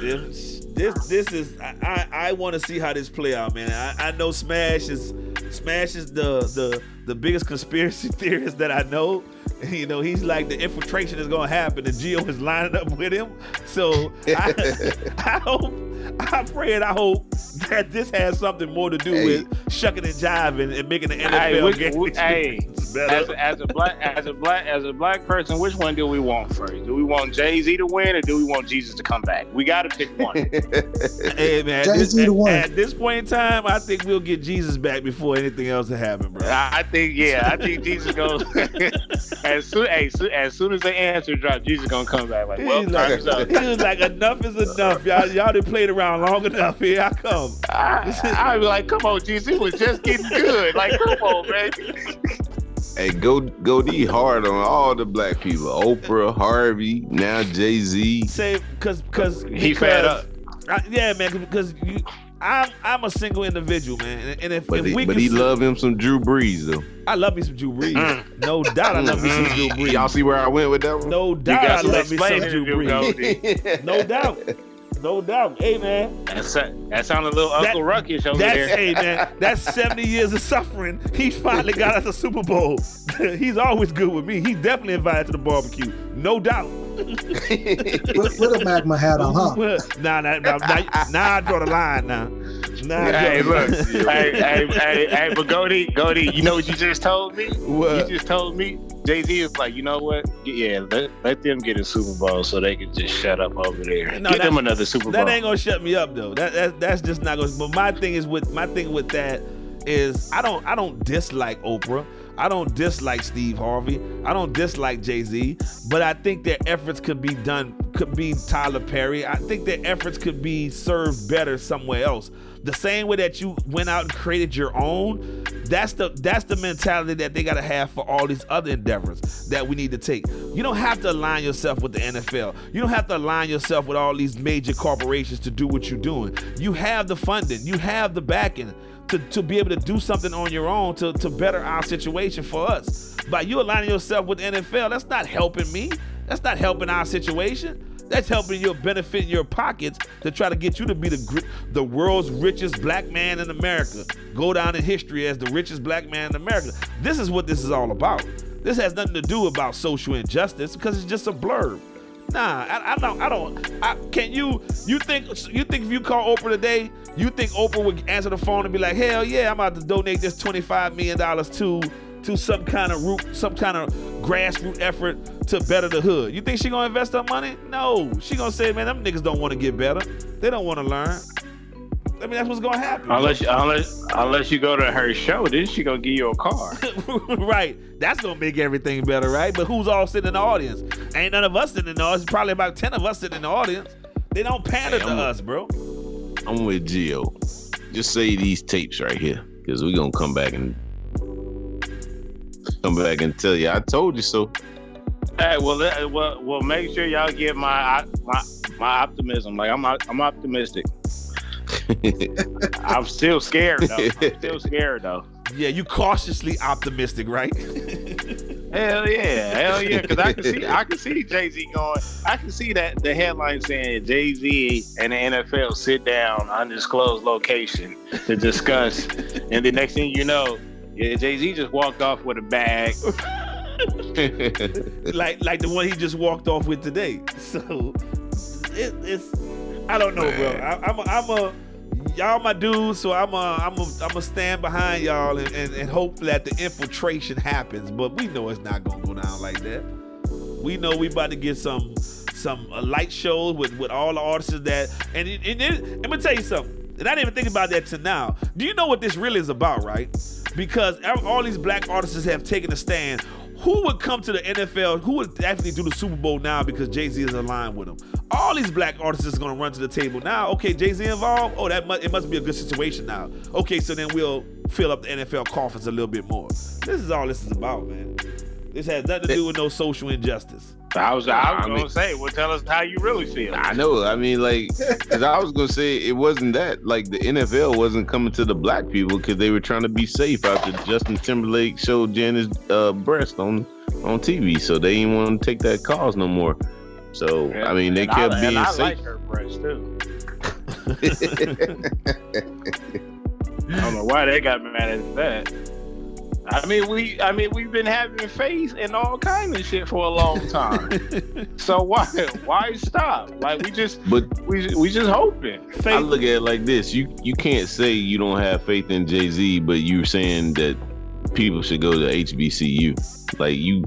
Speaker 6: This this, this is I I, I want to see how this play out, man. I, I know Smash is Smash is the the the biggest conspiracy theorist that I know. You know, he's like the infiltration is gonna happen, and Gio is lining up with him. So I, I hope, I pray, and I hope that this has something more to do
Speaker 7: Hey.
Speaker 6: with shucking and jiving and making the NFL
Speaker 8: Hey, which-
Speaker 6: game
Speaker 8: which- hey,
Speaker 6: better.
Speaker 8: As, as a black as a black as a black person, which one do we want first? Do we want Jay Z to win or do we want Jesus to come back? We got to pick one.
Speaker 6: Hey man, at
Speaker 9: Jay-Z
Speaker 6: this,
Speaker 9: the
Speaker 6: at, this point in time, I think we'll get Jesus back before anything else will happen, bro.
Speaker 8: I I think yeah, I think Jesus goes as soon as, soon as soon as the answer drop, Jesus gonna come back like, well,
Speaker 6: He's like,
Speaker 8: time's up.
Speaker 6: he was like, enough is enough. Y'all, y'all done played around long enough. Here I come.
Speaker 8: I, I'd be like, come on, Jesus, it was just getting good. Like, come on, man.
Speaker 7: hey, go go D hard on all the black people. Oprah, Harvey, now Jay Z.
Speaker 6: Say, cause, cause
Speaker 8: He fed up.
Speaker 6: I, yeah, man, because you, I'm, I'm a single individual, man, and, and if,
Speaker 7: But
Speaker 6: if
Speaker 7: he,
Speaker 6: we
Speaker 7: but he
Speaker 6: see-
Speaker 7: love him some Drew Brees though.
Speaker 6: I love me some Drew Brees.
Speaker 8: Mm.
Speaker 6: No doubt, I love me some Drew Brees.
Speaker 7: Y'all see where I went with that one?
Speaker 6: No doubt, I
Speaker 8: got some
Speaker 6: love me some Drew Brees.
Speaker 8: Goldie.
Speaker 6: No doubt, no doubt. Hey, man,
Speaker 8: That, sa- that sounded a little
Speaker 6: That-
Speaker 8: Uncle Ruckish over
Speaker 6: That's
Speaker 8: there.
Speaker 6: hey man, that's 70 years of suffering. He finally got us a Super Bowl. He's always good with me. He's definitely invited to the barbecue, no doubt.
Speaker 9: With, with a MAGA hat on, huh?
Speaker 6: nah, nah, nah, nah, now I draw the line now. Nah,
Speaker 8: Hey,
Speaker 6: go-
Speaker 8: look. hey, hey, hey, hey, but Goldie, Goldie, you know what you just told me?
Speaker 6: What?
Speaker 8: You just told me Jay Z is like, you know what? Yeah, let, let them get a Super Bowl so they can just shut up over there.
Speaker 6: No,
Speaker 8: Get
Speaker 6: that-
Speaker 8: them another Super Bowl.
Speaker 6: That ain't gonna shut me up though. That, that that's just not gonna. But my thing is with my thing with that is I don't I don't dislike Oprah. I don't dislike Steve Harvey. I don't dislike Jay Z. But I think their efforts could be done. Could be Tyler Perry. I think their efforts could be served better somewhere else. The same way that you went out and created your own. That's the that's the mentality that they gotta have for all these other endeavors that we need to take. You don't have to align yourself with the NFL. You don't have to align yourself with all these major corporations to do what you're doing. You have the funding, you have the backing to, to be able to do something on your own to, to better our situation for us. By you aligning yourself with NFL, that's not helping me. That's not helping our situation. That's helping you benefit in your pockets to try to get you to be the the world's richest black man in America. Go down in history as the richest black man in America. This is what this is all about. This has nothing to do about social injustice because it's just a blurb. Nah, I, I don't. I don't. I, can you? You think? You think if you call Oprah today, you think Oprah would answer the phone and be like, "Hell yeah, I'm about to donate this 25 million dollars to to some kind of root, some kind of grassroots effort to better the hood." You think she gonna invest her money? No, she gonna say, "Man, them niggas don't want to get better. They don't want to learn." I mean, that's what's gonna happen.
Speaker 8: Unless, unless, unless you go to her show, then she gonna give you a car.
Speaker 6: right. That's gonna make everything better, right? But who's all sitting in the audience? Ain't none of us sitting in the audience. Probably about ten of us sitting in the audience. They don't pander to
Speaker 7: I'm-
Speaker 6: us, bro.
Speaker 7: I'm with Gio. Just say these tapes right here, because we're gonna come back and come back and tell you I told you so.
Speaker 8: Hey, well, let- well, well, make sure y'all get my my my optimism. Like I'm I'm optimistic. I'm still scared though. I'm still scared though.
Speaker 6: Yeah, you cautiously optimistic, right?
Speaker 8: Hell yeah, hell yeah. Because I can see I can see Jay Z going. I can see that the headline saying Jay Z and the NFL sit down undisclosed location to discuss, and the next thing you know, yeah, Jay Z just walked off with a bag.
Speaker 6: like like the one he just walked off with today. So it, it's I don't know, bro. I, I'm a, I'm a y'all my dudes, so I'm a I'm a I'm a stand behind y'all and, and, and hope that the infiltration happens. But we know it's not gonna go down like that. We know we about to get some some uh, light shows with with all the artists that and it, and it, I'm gonna tell you something. And I didn't even think about that till now. Do you know what this really is about, right? Because all these black artists have taken a stand. Who would come to the NFL? Who would actually do the Super Bowl now because Jay Z is aligned with them? All these black artists is gonna run to the table now. Okay, Jay Z involved. Oh, that must, it must be a good situation now. Okay, so then we'll fill up the NFL coffers a little bit more. This is all this is about, man. This has nothing to do with no social injustice.
Speaker 8: I was I was
Speaker 7: I
Speaker 8: gonna say, well, tell us how you really feel.
Speaker 7: I know. I mean, like, because I was gonna say it wasn't that. Like, the NFL wasn't coming to the black people because they were trying to be safe after Justin Timberlake showed Janet's uh, breast on on TV, so they didn't want to take that cause no more. So I mean, they kept
Speaker 8: I,
Speaker 7: being
Speaker 8: I
Speaker 7: safe.
Speaker 8: like her breast too. I don't know why they got mad at that. I mean, we I mean we've been having faith in all kind of shit for a long time. so why why stop? Like we just
Speaker 7: but
Speaker 8: we we just hoping.
Speaker 7: I look at it like this: you you can't say you don't have faith in Jay Z, but you're saying that people should go to HBCU. Like you,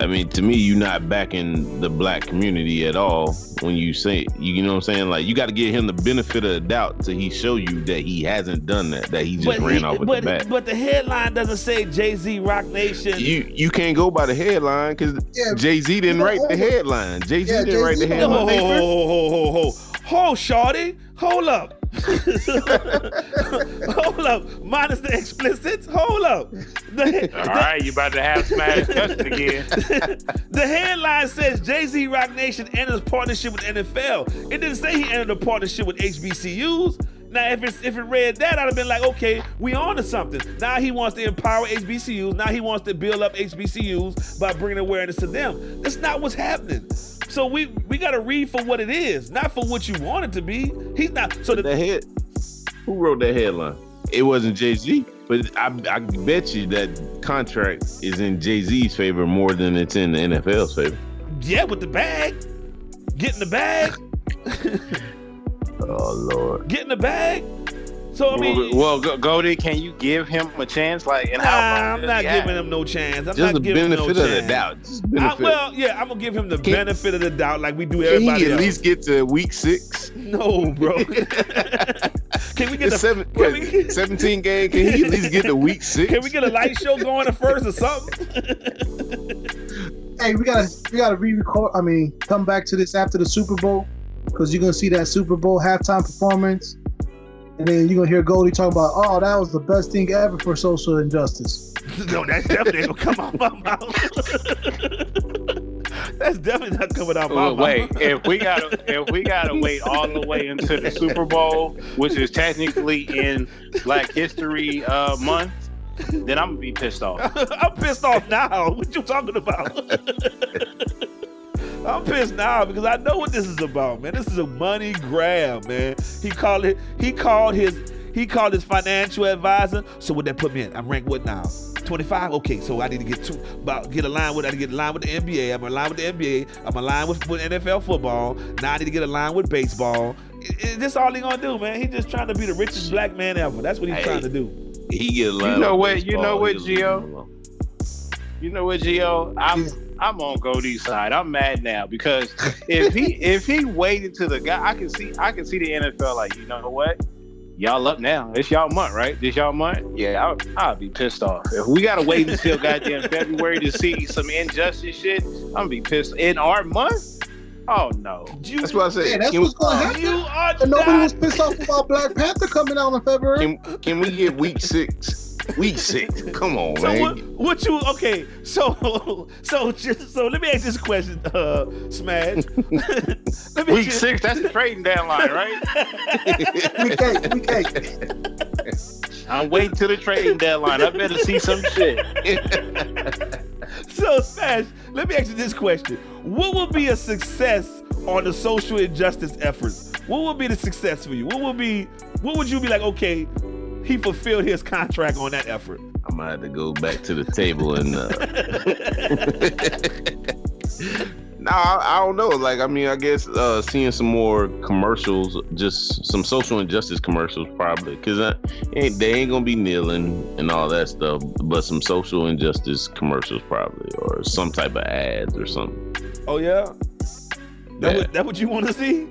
Speaker 7: I mean, to me, you're not backing the black community at all when you say you, you know what I'm saying. Like you got to give him the benefit of the doubt till he show you that he hasn't done that, that he just
Speaker 6: but,
Speaker 7: ran
Speaker 6: he-
Speaker 7: off with
Speaker 6: but,
Speaker 7: the bat.
Speaker 6: but the headline doesn't say Jay Z Roc Nation.
Speaker 7: you you can't go by the headline because
Speaker 9: Yeah,
Speaker 7: Jay Z didn't
Speaker 9: you know,
Speaker 7: wait the headline. Jay Z
Speaker 9: Yeah,
Speaker 7: didn't write the
Speaker 9: Jay-Z
Speaker 6: Ho,
Speaker 9: don't
Speaker 7: headline.
Speaker 6: ho, ho, ho, ho, ho, ho, ho, shorty, hold up. hold up. Minus the explicit. Hold up. The,
Speaker 8: All right, you about to have smash custom again.
Speaker 6: the headline says Jay Z Roc Nation enters partnership with NFL. It didn't say he entered a partnership with HBCUs. Now, if it's if it read that, I'd have been like, okay, we on to something. Now he wants to empower HBCUs. Now he wants to build up HBCUs by bringing awareness to them. That's not what's happening. So we we got to read for what it is, not for what you want it to be. He's not. So the,
Speaker 7: the head who wrote that headline it wasn't jay-z but I, I bet you that contract is in jay-z's favor more than it's in the nfl's favor
Speaker 6: yeah, with the bag, getting the bag.
Speaker 7: Oh Lord.
Speaker 6: Get in the bag. So I mean,
Speaker 8: well, Go- Goldie, can you give him a chance? Like, and
Speaker 6: nah,
Speaker 8: how
Speaker 6: I'm not giving him no chance. I'm
Speaker 7: Just
Speaker 6: not
Speaker 7: the
Speaker 6: giving him no
Speaker 7: benefit of the
Speaker 6: chance.
Speaker 7: doubt.
Speaker 6: I, well, yeah, I'm gonna give him the
Speaker 7: Can-
Speaker 6: benefit of the doubt, like we do everybody.
Speaker 7: Can he at
Speaker 6: else.
Speaker 7: least get to week six?
Speaker 6: no, bro. can we get
Speaker 7: It's
Speaker 6: the
Speaker 7: seven,
Speaker 6: can
Speaker 7: what,
Speaker 6: we-
Speaker 7: 17 game. Can he at least get to week six?
Speaker 6: Can we get a light show going at first or something?
Speaker 9: Hey, we gotta we gotta re-record. I mean, come back to this after the Super Bowl because you're gonna see that Super Bowl halftime performance, and then you're gonna hear Goldie talk about, "Oh, that was the best thing ever for social injustice."
Speaker 6: no, that's definitely gonna come out my mouth. that's definitely not coming out my
Speaker 8: Well,
Speaker 6: mouth.
Speaker 8: wait, if we gotta if we gotta wait all the way into the Super Bowl, which is technically in Black History uh, Month, then I'm gonna be pissed off.
Speaker 6: I'm pissed off now. What you talking about? I'm pissed now because I know what this is about, man. This is a money grab, man. He called it. He called his. He called his financial advisor. So what that put me in? I'm ranked what now? 25. Okay, so I need to get two. About get aligned with. I need to get aligned with the NBA. I'm aligned with the NBA. I'm aligned with, with NFL football. Now I need to get aligned with baseball. It, it, this all he gonna do, man. He just trying to be the richest black man ever. That's what he's
Speaker 7: Hey.
Speaker 6: trying to do.
Speaker 7: He get a line
Speaker 8: You know
Speaker 7: of
Speaker 8: what- you know what,
Speaker 7: he'll
Speaker 8: Gio? You know what, Gio? I'm I'm on Goldie's side. I'm mad now because if he if he waited to the guy, I can see I can see the NFL like, you know what? Y'all up now. It's y'all month, right? This y'all month? Yeah, I'll, I'll be pissed off. If we gotta wait until goddamn February to see some injustice shit, I'm gonna be pissed. In our month? Oh no.
Speaker 6: You,
Speaker 7: That's what I said.
Speaker 9: Yeah, that's
Speaker 7: can,
Speaker 9: what's gonna happen.
Speaker 6: you are
Speaker 9: And nobody
Speaker 6: not
Speaker 9: was pissed off about Black Panther coming out in February.
Speaker 7: can, can we get week six? Week six. Come on,
Speaker 6: So
Speaker 7: man.
Speaker 6: what, what you okay? So so just so let me ask this question, uh, Smash. let me
Speaker 8: Week
Speaker 6: just-
Speaker 8: six, that's the trading deadline, right?
Speaker 9: Week eight, week eight.
Speaker 8: I'm waiting till the trading deadline. I better see some shit.
Speaker 6: So Smash, let me ask you this question: What would be a success on the social injustice efforts? What would be the success for you? What would be? What would you be like? Okay, he fulfilled his contract on that effort.
Speaker 7: I'm gonna have to go back to the table and. Uh... no, I, I don't know. Like, I mean, I guess uh, seeing some more commercials, just some social injustice commercials, probably, because ain't, they ain't gonna be kneeling and all that stuff. But some social injustice commercials, probably, or some type of ads or something.
Speaker 6: Oh yeah, that
Speaker 7: Yeah.
Speaker 6: what, that what you want to see?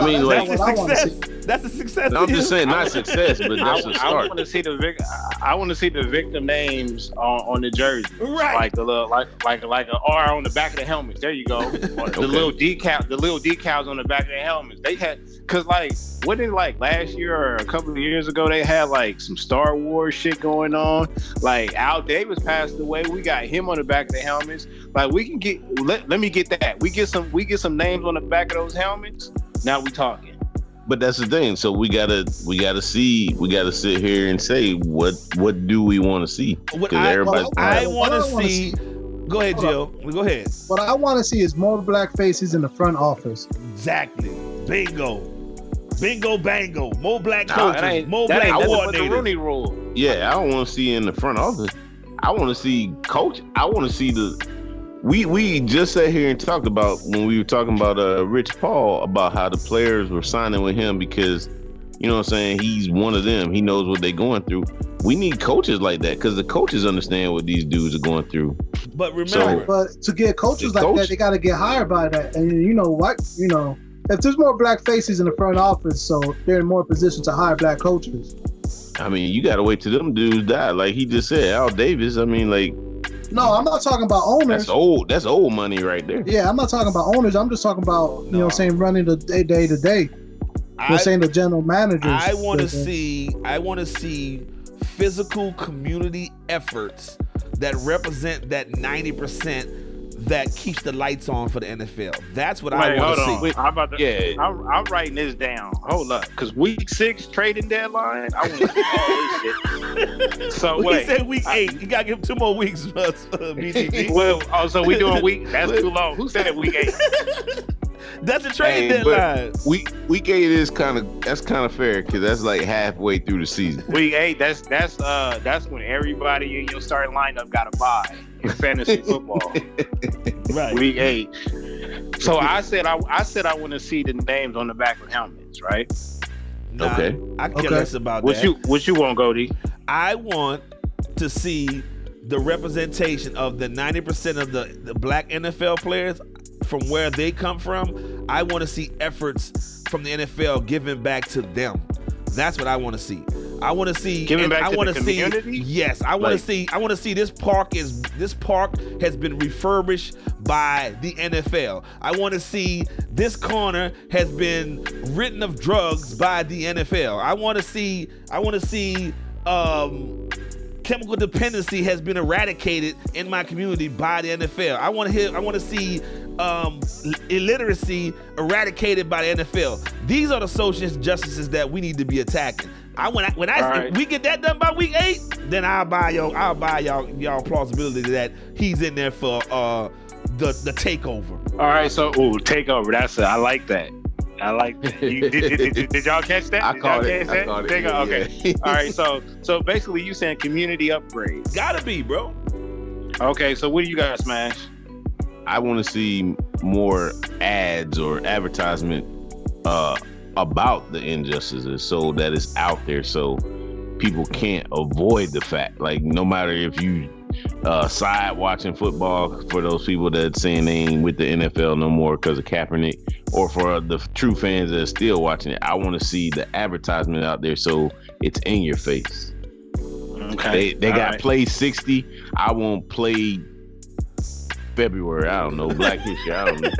Speaker 7: I mean,
Speaker 9: that's
Speaker 7: like,
Speaker 6: That's
Speaker 9: what
Speaker 6: a
Speaker 9: I wanna
Speaker 6: success. That's a success.
Speaker 7: I'm just saying, not success, but that's a start.
Speaker 8: I want to see the vic- I want to see the victim names on, on the jersey,
Speaker 6: Right.
Speaker 8: like the little like like like an R on the back of the helmets. There you go. Or the little decal, the little decals on the back of the helmets. They had because like what did like last year or a couple of years ago they had like some Star Wars shit going on. Like Al Davis passed away. We got him on the back of the helmets. Like we can get let, let me get that. We get some we get some names on the back of those helmets. Now we talking.
Speaker 7: But that's the thing. So we gotta we gotta see we gotta sit here and say what what do we want to see?
Speaker 6: What
Speaker 7: Because
Speaker 6: I,
Speaker 7: everybody's
Speaker 6: I want
Speaker 9: I
Speaker 6: to
Speaker 9: wanna
Speaker 6: see. Go ahead, Jill. Go ahead.
Speaker 9: What I want to see is more black faces in the front office.
Speaker 6: Exactly. Bingo. Bingo, bango. More black
Speaker 8: Nah,
Speaker 6: coaches.
Speaker 8: that ain't,
Speaker 6: more
Speaker 8: that
Speaker 6: black
Speaker 8: ain't nothing the
Speaker 6: coordinators.
Speaker 8: Rooney Rule.
Speaker 7: Yeah, I don't want to see in the front office. I want to see coach. I want to see the. We we just sat here and talked about when we were talking about uh Rich Paul about how the players were signing with him because you know what I'm saying he's one of them. He knows what they're going through. We need coaches like that because the coaches understand what these dudes are going through.
Speaker 6: But remember,
Speaker 9: But to get coaches like
Speaker 7: coach-
Speaker 9: that, they got to get hired by that. And you know what? You know, if there's more black faces in the front office, so they're in more position to hire black coaches.
Speaker 7: I mean, you got to wait till them dudes die. Like he just said, Al Davis. I mean, like
Speaker 9: No, I'm not talking about owners.
Speaker 7: that's old. That's old money right there.
Speaker 9: Yeah, I'm not talking about owners. I'm just talking about you know, saying running the day day to day. We're saying the general managers.
Speaker 6: I want to see. I want to see physical community efforts that represent that ninety percent that keeps the lights on for the NFL. That's what I want to
Speaker 8: on.
Speaker 6: see.
Speaker 8: I'm about to.
Speaker 7: Yeah.
Speaker 8: I'm, I'm writing this down. Hold up, because week six trading deadline. I want to see all this shit. So
Speaker 6: Well, he
Speaker 8: wait.
Speaker 6: said week
Speaker 8: I-
Speaker 6: eight. You gotta give him two more weeks, uh, BTG.
Speaker 8: Well, oh, so we doing week? That's too long. Who said week eight?
Speaker 6: That's a trade
Speaker 7: Hey,
Speaker 6: deadline.
Speaker 7: Week week eight is kind of that's kind of fair because that's like halfway through the season.
Speaker 8: Week eight. That's that's uh that's when everybody in your starting lineup got to buy in fantasy football.
Speaker 6: Right.
Speaker 8: Week eight. So I said I, I said I want to see the names on the back of helmets, right?
Speaker 6: Nah,
Speaker 7: Okay.
Speaker 6: I care
Speaker 9: Okay.
Speaker 6: less about
Speaker 8: What
Speaker 6: that.
Speaker 8: you what you want, Goldie?
Speaker 6: I want to see the representation of the 90% of the, the black NFL players from where they come from. I want to see efforts from the NFL giving back to them. That's what I want to see. I want to see
Speaker 8: Giving back
Speaker 6: I
Speaker 8: to the
Speaker 6: see
Speaker 8: community?
Speaker 6: yes, I want to
Speaker 7: Like-
Speaker 6: see I want to see this park is this park has been refurbished by the NFL. I want to see this corner has been written of drugs by the NFL. I want to see I want to see um chemical dependency has been eradicated in my community by the NFL. I want to hear I want to see um illiteracy eradicated by the NFL. These are the social injustices that we need to be attacking. I when I when I
Speaker 8: All right.
Speaker 6: if we get that done by week 8, then I'll buy y'all I'll buy y'all y'all plausibility that he's in there for uh the the takeover.
Speaker 8: All right, so ooh, takeover. That's it. I like that. I like that. You, did, did, did, did y'all catch that?
Speaker 7: I
Speaker 8: Did
Speaker 7: caught it.
Speaker 8: catch
Speaker 7: I
Speaker 8: that?
Speaker 7: caught it.
Speaker 8: Take
Speaker 7: Yeah,
Speaker 8: okay.
Speaker 7: yeah.
Speaker 8: All right. So so basically, you saying community upgrade.
Speaker 6: Got to be, bro.
Speaker 8: Okay. So what do you got, Smash?
Speaker 7: I want to see more ads or advertisement uh, about the injustices so that it's out there so people can't avoid the fact. Like, no matter if you uh, side watching football for those people that saying they ain't with the NFL no more because of Kaepernick, or for the true fans that are still watching it, I want to see the advertisement out there so it's in your face.
Speaker 8: Okay.
Speaker 7: They they
Speaker 8: All
Speaker 7: got
Speaker 8: right.
Speaker 7: play 60. I won't play February. I don't know. Black History. I don't know.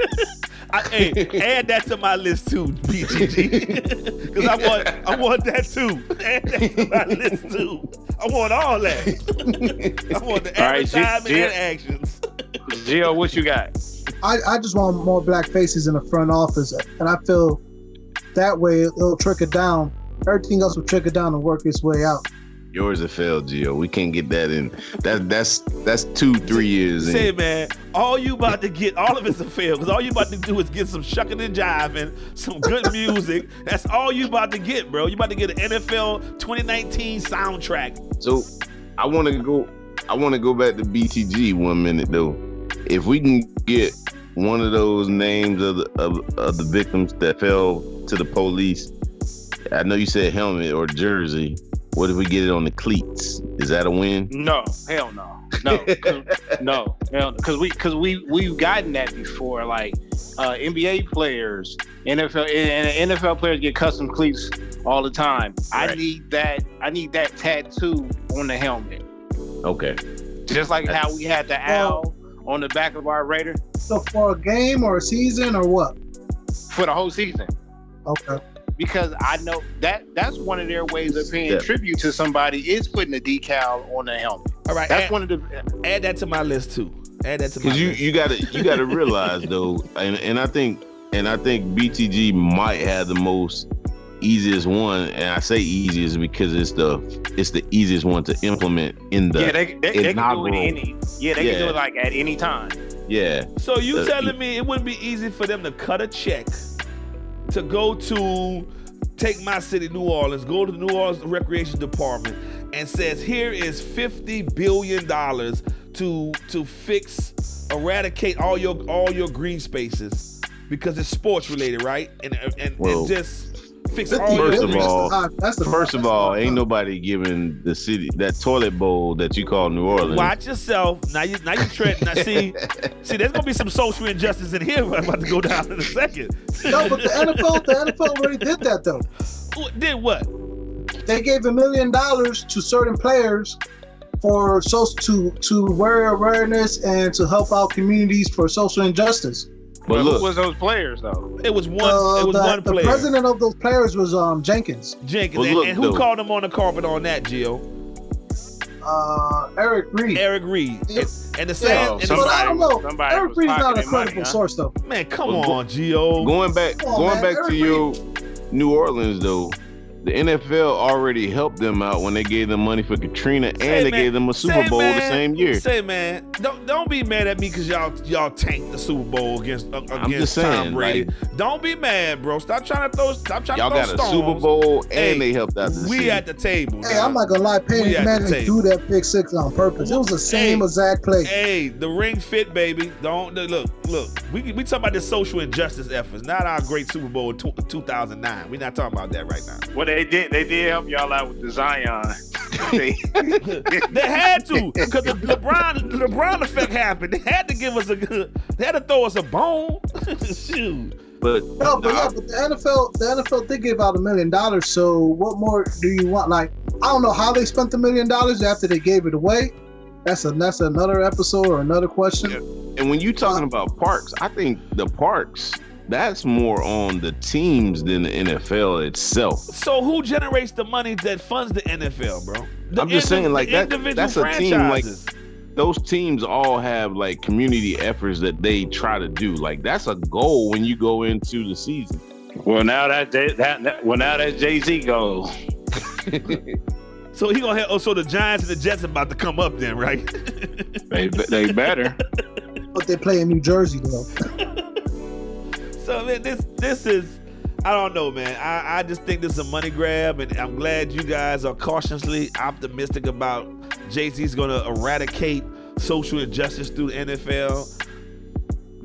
Speaker 6: I, hey, add that to my list too, BGG, because I want I want that too. Add that to my list too. I want all that. I want the
Speaker 8: All right, G-
Speaker 6: advertisement
Speaker 8: G-
Speaker 6: and actions.
Speaker 8: Gio, what you got?
Speaker 9: I, I just want more black faces in the front office, and I feel that way it'll trickle down. Everything else will trickle down and work its way out.
Speaker 7: Yours have failed, Gio. We can't get that in. That that's that's two three years
Speaker 6: Say,
Speaker 7: in.
Speaker 6: man, all you about to get, all of it's a fail, because all you about to do is get some shucking and jiving, some good music. That's all you about to get, bro. You about to get an NFL 2019 soundtrack.
Speaker 7: So I want to go. I want to go back to BTG one minute though. If we can get one of those names of the of, of the victims that fell to the police, I know you said helmet or jersey. What if we get it on the cleats? Is that a win?
Speaker 8: No, hell no, no, no, hell, because we because we we've gotten that before. Like uh, NBA players, NFL and NFL players get custom cleats all the time. I need that. I need that tattoo on the helmet,
Speaker 7: Okay.
Speaker 8: just like how we had the owl on the back of our Raider
Speaker 9: So for a game or a season or what?
Speaker 8: for the whole season.
Speaker 9: Okay.
Speaker 8: Because I know that that's one of their ways of paying
Speaker 7: Yeah.
Speaker 8: tribute to somebody is putting a decal on the helmet.
Speaker 6: All right,
Speaker 8: That's
Speaker 6: add,
Speaker 8: one of the
Speaker 6: add that to my list too. Add that to my
Speaker 7: Because you
Speaker 6: list.
Speaker 7: you gotta you gotta realize though, and and I think and I think BTG might have the most easiest one, and I say easiest because it's the it's the easiest one to implement in the
Speaker 8: yeah, they, they, they can do it any yeah they can do it like at any time.
Speaker 7: yeah.
Speaker 6: So you telling me it wouldn't be easy for them to cut a check to go to take my city, New Orleans, go to the New Orleans Recreation Department, and says here is fifty billion dollars to to fix, eradicate all your all your green spaces because it's sports related, right? And and, and, just fix all your
Speaker 7: First of all-
Speaker 9: that's the
Speaker 7: First of all, ain't nobody giving the city that toilet bowl that you call New Orleans.
Speaker 6: Watch yourself. Now you now you tread. Now see, see, there's gonna be some social injustice in here. I'm about to go down in a second.
Speaker 9: No, but the NFL, the NFL already did that though.
Speaker 6: Did what?
Speaker 9: They gave a million dollars to certain players for social to to wear awareness and to help out communities for social injustice.
Speaker 7: But
Speaker 8: But
Speaker 7: look,
Speaker 8: who was those players though?
Speaker 6: It was one.
Speaker 9: Uh,
Speaker 6: it was
Speaker 9: the,
Speaker 6: one
Speaker 9: the president of those players was um Jenkins,
Speaker 6: Jenkins.
Speaker 7: Well,
Speaker 6: and,
Speaker 7: look,
Speaker 6: and who
Speaker 7: though.
Speaker 6: called him on the carpet on that, Gio?
Speaker 9: uh Eric Reid.
Speaker 6: Eric Reid.
Speaker 9: Yep.
Speaker 6: And, and the
Speaker 9: Yeah,
Speaker 6: and the,
Speaker 8: somebody-
Speaker 9: but I don't know. Eric Reid's not a
Speaker 8: pocketing money,
Speaker 9: credible
Speaker 8: huh?
Speaker 9: source though.
Speaker 6: man, come
Speaker 7: Well, go-
Speaker 6: on, Gio.
Speaker 7: going back
Speaker 9: on,
Speaker 7: going
Speaker 9: man.
Speaker 7: back to
Speaker 9: Everybody-
Speaker 7: your New Orleans though, the NFL already helped them out when they gave them money for Katrina and
Speaker 6: Say,
Speaker 7: they
Speaker 6: man,
Speaker 7: gave them a Super Bowl
Speaker 6: man,
Speaker 7: the same year.
Speaker 6: Say man, don't don't be mad at me because y'all y'all tanked the Super Bowl against uh, against
Speaker 7: just
Speaker 6: Tom
Speaker 7: saying,
Speaker 6: Brady. don't be mad, bro. Stop trying to throw stop trying
Speaker 7: Y'all
Speaker 6: to throw
Speaker 7: got a
Speaker 6: stones.
Speaker 7: Super Bowl and
Speaker 6: Hey,
Speaker 7: they helped out the
Speaker 6: We
Speaker 7: city.
Speaker 6: at the table.
Speaker 9: Hey,
Speaker 6: dog.
Speaker 9: I'm not gonna lie,
Speaker 6: We
Speaker 9: Peyton
Speaker 6: at the
Speaker 9: Manning threw that pick six on purpose. It was the same
Speaker 6: Hey.
Speaker 9: exact play.
Speaker 6: Hey, the ring fit, baby. Don't look, look. We we talking about the social injustice efforts, not our great Super Bowl in 2009. We're not talking about that right now.
Speaker 8: Well, they did. They did help y'all out with the Zion. They-
Speaker 6: They had to, because the LeBron LeBron effect happened. They had to give us a good. They had to throw us a bone. Shoot.
Speaker 7: but
Speaker 9: No, but yeah, but the NFL, the NFL did give out a million dollars. So what more do you want? Like, I don't know how they spent the million dollars after they gave it away. That's a that's another episode or another question.
Speaker 7: and when you're talking about parks, I think the parks that's more on the teams than the NFL itself.
Speaker 6: So who generates the money that funds the NFL, bro? The
Speaker 7: I'm just
Speaker 6: indi-
Speaker 7: saying, like, that. That's a team, like- Those teams all have like community efforts that they try to do. Like that's a goal when you go into the season.
Speaker 8: well, now that, that that well now that Jay Z goes.
Speaker 6: So he gonna have. Oh, so the Giants and the Jets about to come up then, right?
Speaker 8: They they better.
Speaker 9: But they play in New Jersey though.
Speaker 6: So man, this this is I don't know, man. I, I just think this is a money grab, and I'm glad you guys are cautiously optimistic about Jay Z's gonna eradicate social injustice through the NFL.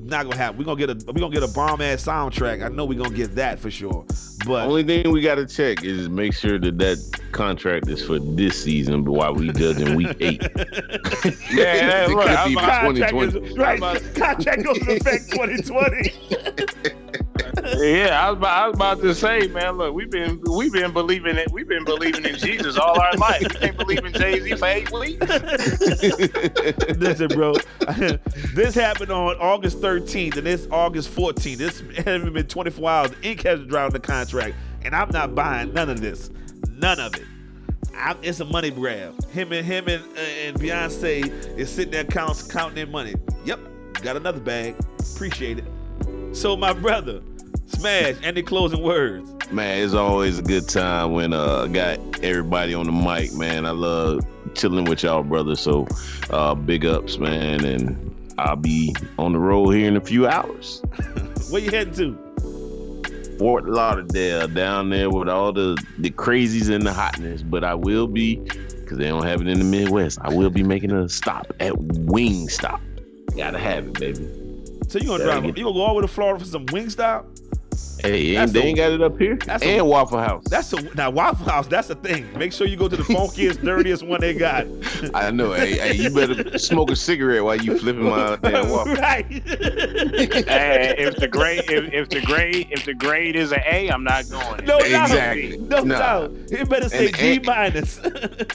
Speaker 6: Not gonna happen. We're gonna get a we're gonna get a bomb ass soundtrack. I know we're gonna get that for sure. But
Speaker 7: Only thing we got to check is make sure that that contract is for this season. But while we judging week eight,
Speaker 8: Yeah,
Speaker 7: It
Speaker 8: look,
Speaker 7: could
Speaker 8: I'm
Speaker 7: be
Speaker 6: contract
Speaker 7: 2020.
Speaker 6: is right.
Speaker 8: I'm
Speaker 6: contract goes into effect 2020.
Speaker 8: yeah, I was, about, I was about to say, man. Look, we've been we've been believing it. We've been believing in Jesus all our life. We can't believe in Jay Z for eight weeks.
Speaker 6: Listen, bro. this happened on August 13th, and it's August 14th. This hasn't been 24 hours. Ink has drowned the contract, and I'm not buying none of this. None of it. i it's a money grab. Him and him and uh, and Beyonce is sitting there counting counting their money. Yep, got another bag. Appreciate it. So my brother, Smash. Any closing words?
Speaker 7: man, it's always a good time when uh I got everybody on the mic, man. I love chilling with y'all, brother. So uh big ups, man, and I'll be on the road here in a few hours.
Speaker 6: Where you heading to?
Speaker 7: Fort Lauderdale down there with all the the crazies and the hotness, but I will be because they don't have it in the Midwest. I will be making a stop at Wingstop. Gotta have it, baby.
Speaker 6: So you gonna
Speaker 7: Yeah,
Speaker 6: drive?
Speaker 7: get-
Speaker 6: You gonna go all the way to Florida for some Wingstop? Peace.
Speaker 7: Hey,
Speaker 6: That's
Speaker 7: ain't, they
Speaker 6: a-
Speaker 7: ain't got it up here.
Speaker 6: that's a-
Speaker 7: And Waffle House.
Speaker 6: That's a now Waffle House. That's the thing. Make sure you go to the funkiest, dirtiest one they got.
Speaker 7: I know. Hey, hey, you better smoke a cigarette while you flipping my damn waffle.
Speaker 6: right.
Speaker 8: Hey, if the grade if, if the grade if the grade is an A, I'm not going.
Speaker 6: no doubt.
Speaker 7: Exactly.
Speaker 6: No
Speaker 7: Nah.
Speaker 6: doubt. It better say
Speaker 7: And-
Speaker 6: D
Speaker 7: and-
Speaker 6: minus.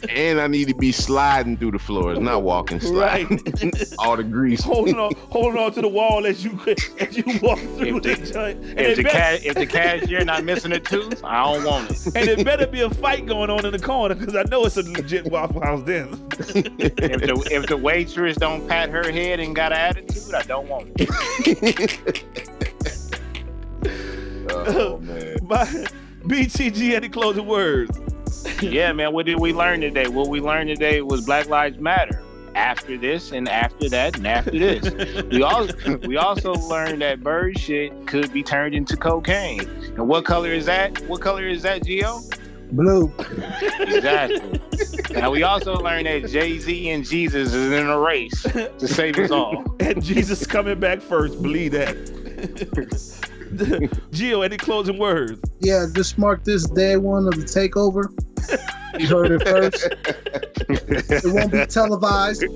Speaker 7: And I need to be sliding through the floors, not walking. Sliding.
Speaker 6: Right.
Speaker 7: All the grease.
Speaker 6: holding on, holding on to the wall as you as you walk through
Speaker 8: If
Speaker 6: the,
Speaker 8: the-
Speaker 6: joint. And
Speaker 8: If
Speaker 6: it,
Speaker 8: the
Speaker 6: better,
Speaker 8: cat if the cashier not missing a tooth, I don't want it.
Speaker 6: and it better be a fight going on in the corner because I know it's a legit Waffle House then.
Speaker 8: If the if the waitress don't pat her head and got an attitude, I don't want it.
Speaker 7: Oh man.
Speaker 6: But BTG, any closing words?
Speaker 8: Yeah, man. What did we learn today? What we learned today was Black Lives Matter. After this, and after that, and after this, we all we also learned that bird shit could be turned into cocaine. And what color is that? What color is that, Gio?
Speaker 9: Blue.
Speaker 8: Exactly. now we also learned that Jay Z and Jesus is in a race to save us all.
Speaker 6: And Jesus coming back first. Believe that. Gio, any closing words?
Speaker 9: Yeah, just mark this day one of the takeover. You heard it first. It won't be televised.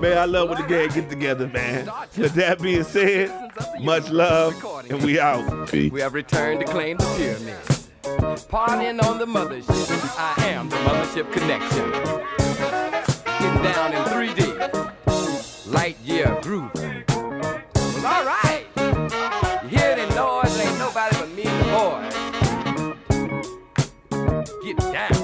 Speaker 6: Man, I love when the gang get together, man. With that being said, much love, and we out.
Speaker 2: We have returned to claim the pyramid. Partying on the mothership. I am the mothership connection. Getting down in 3D. Year groove. Well, all right. You hear the noise? Ain't nobody but me and the boys. Get down.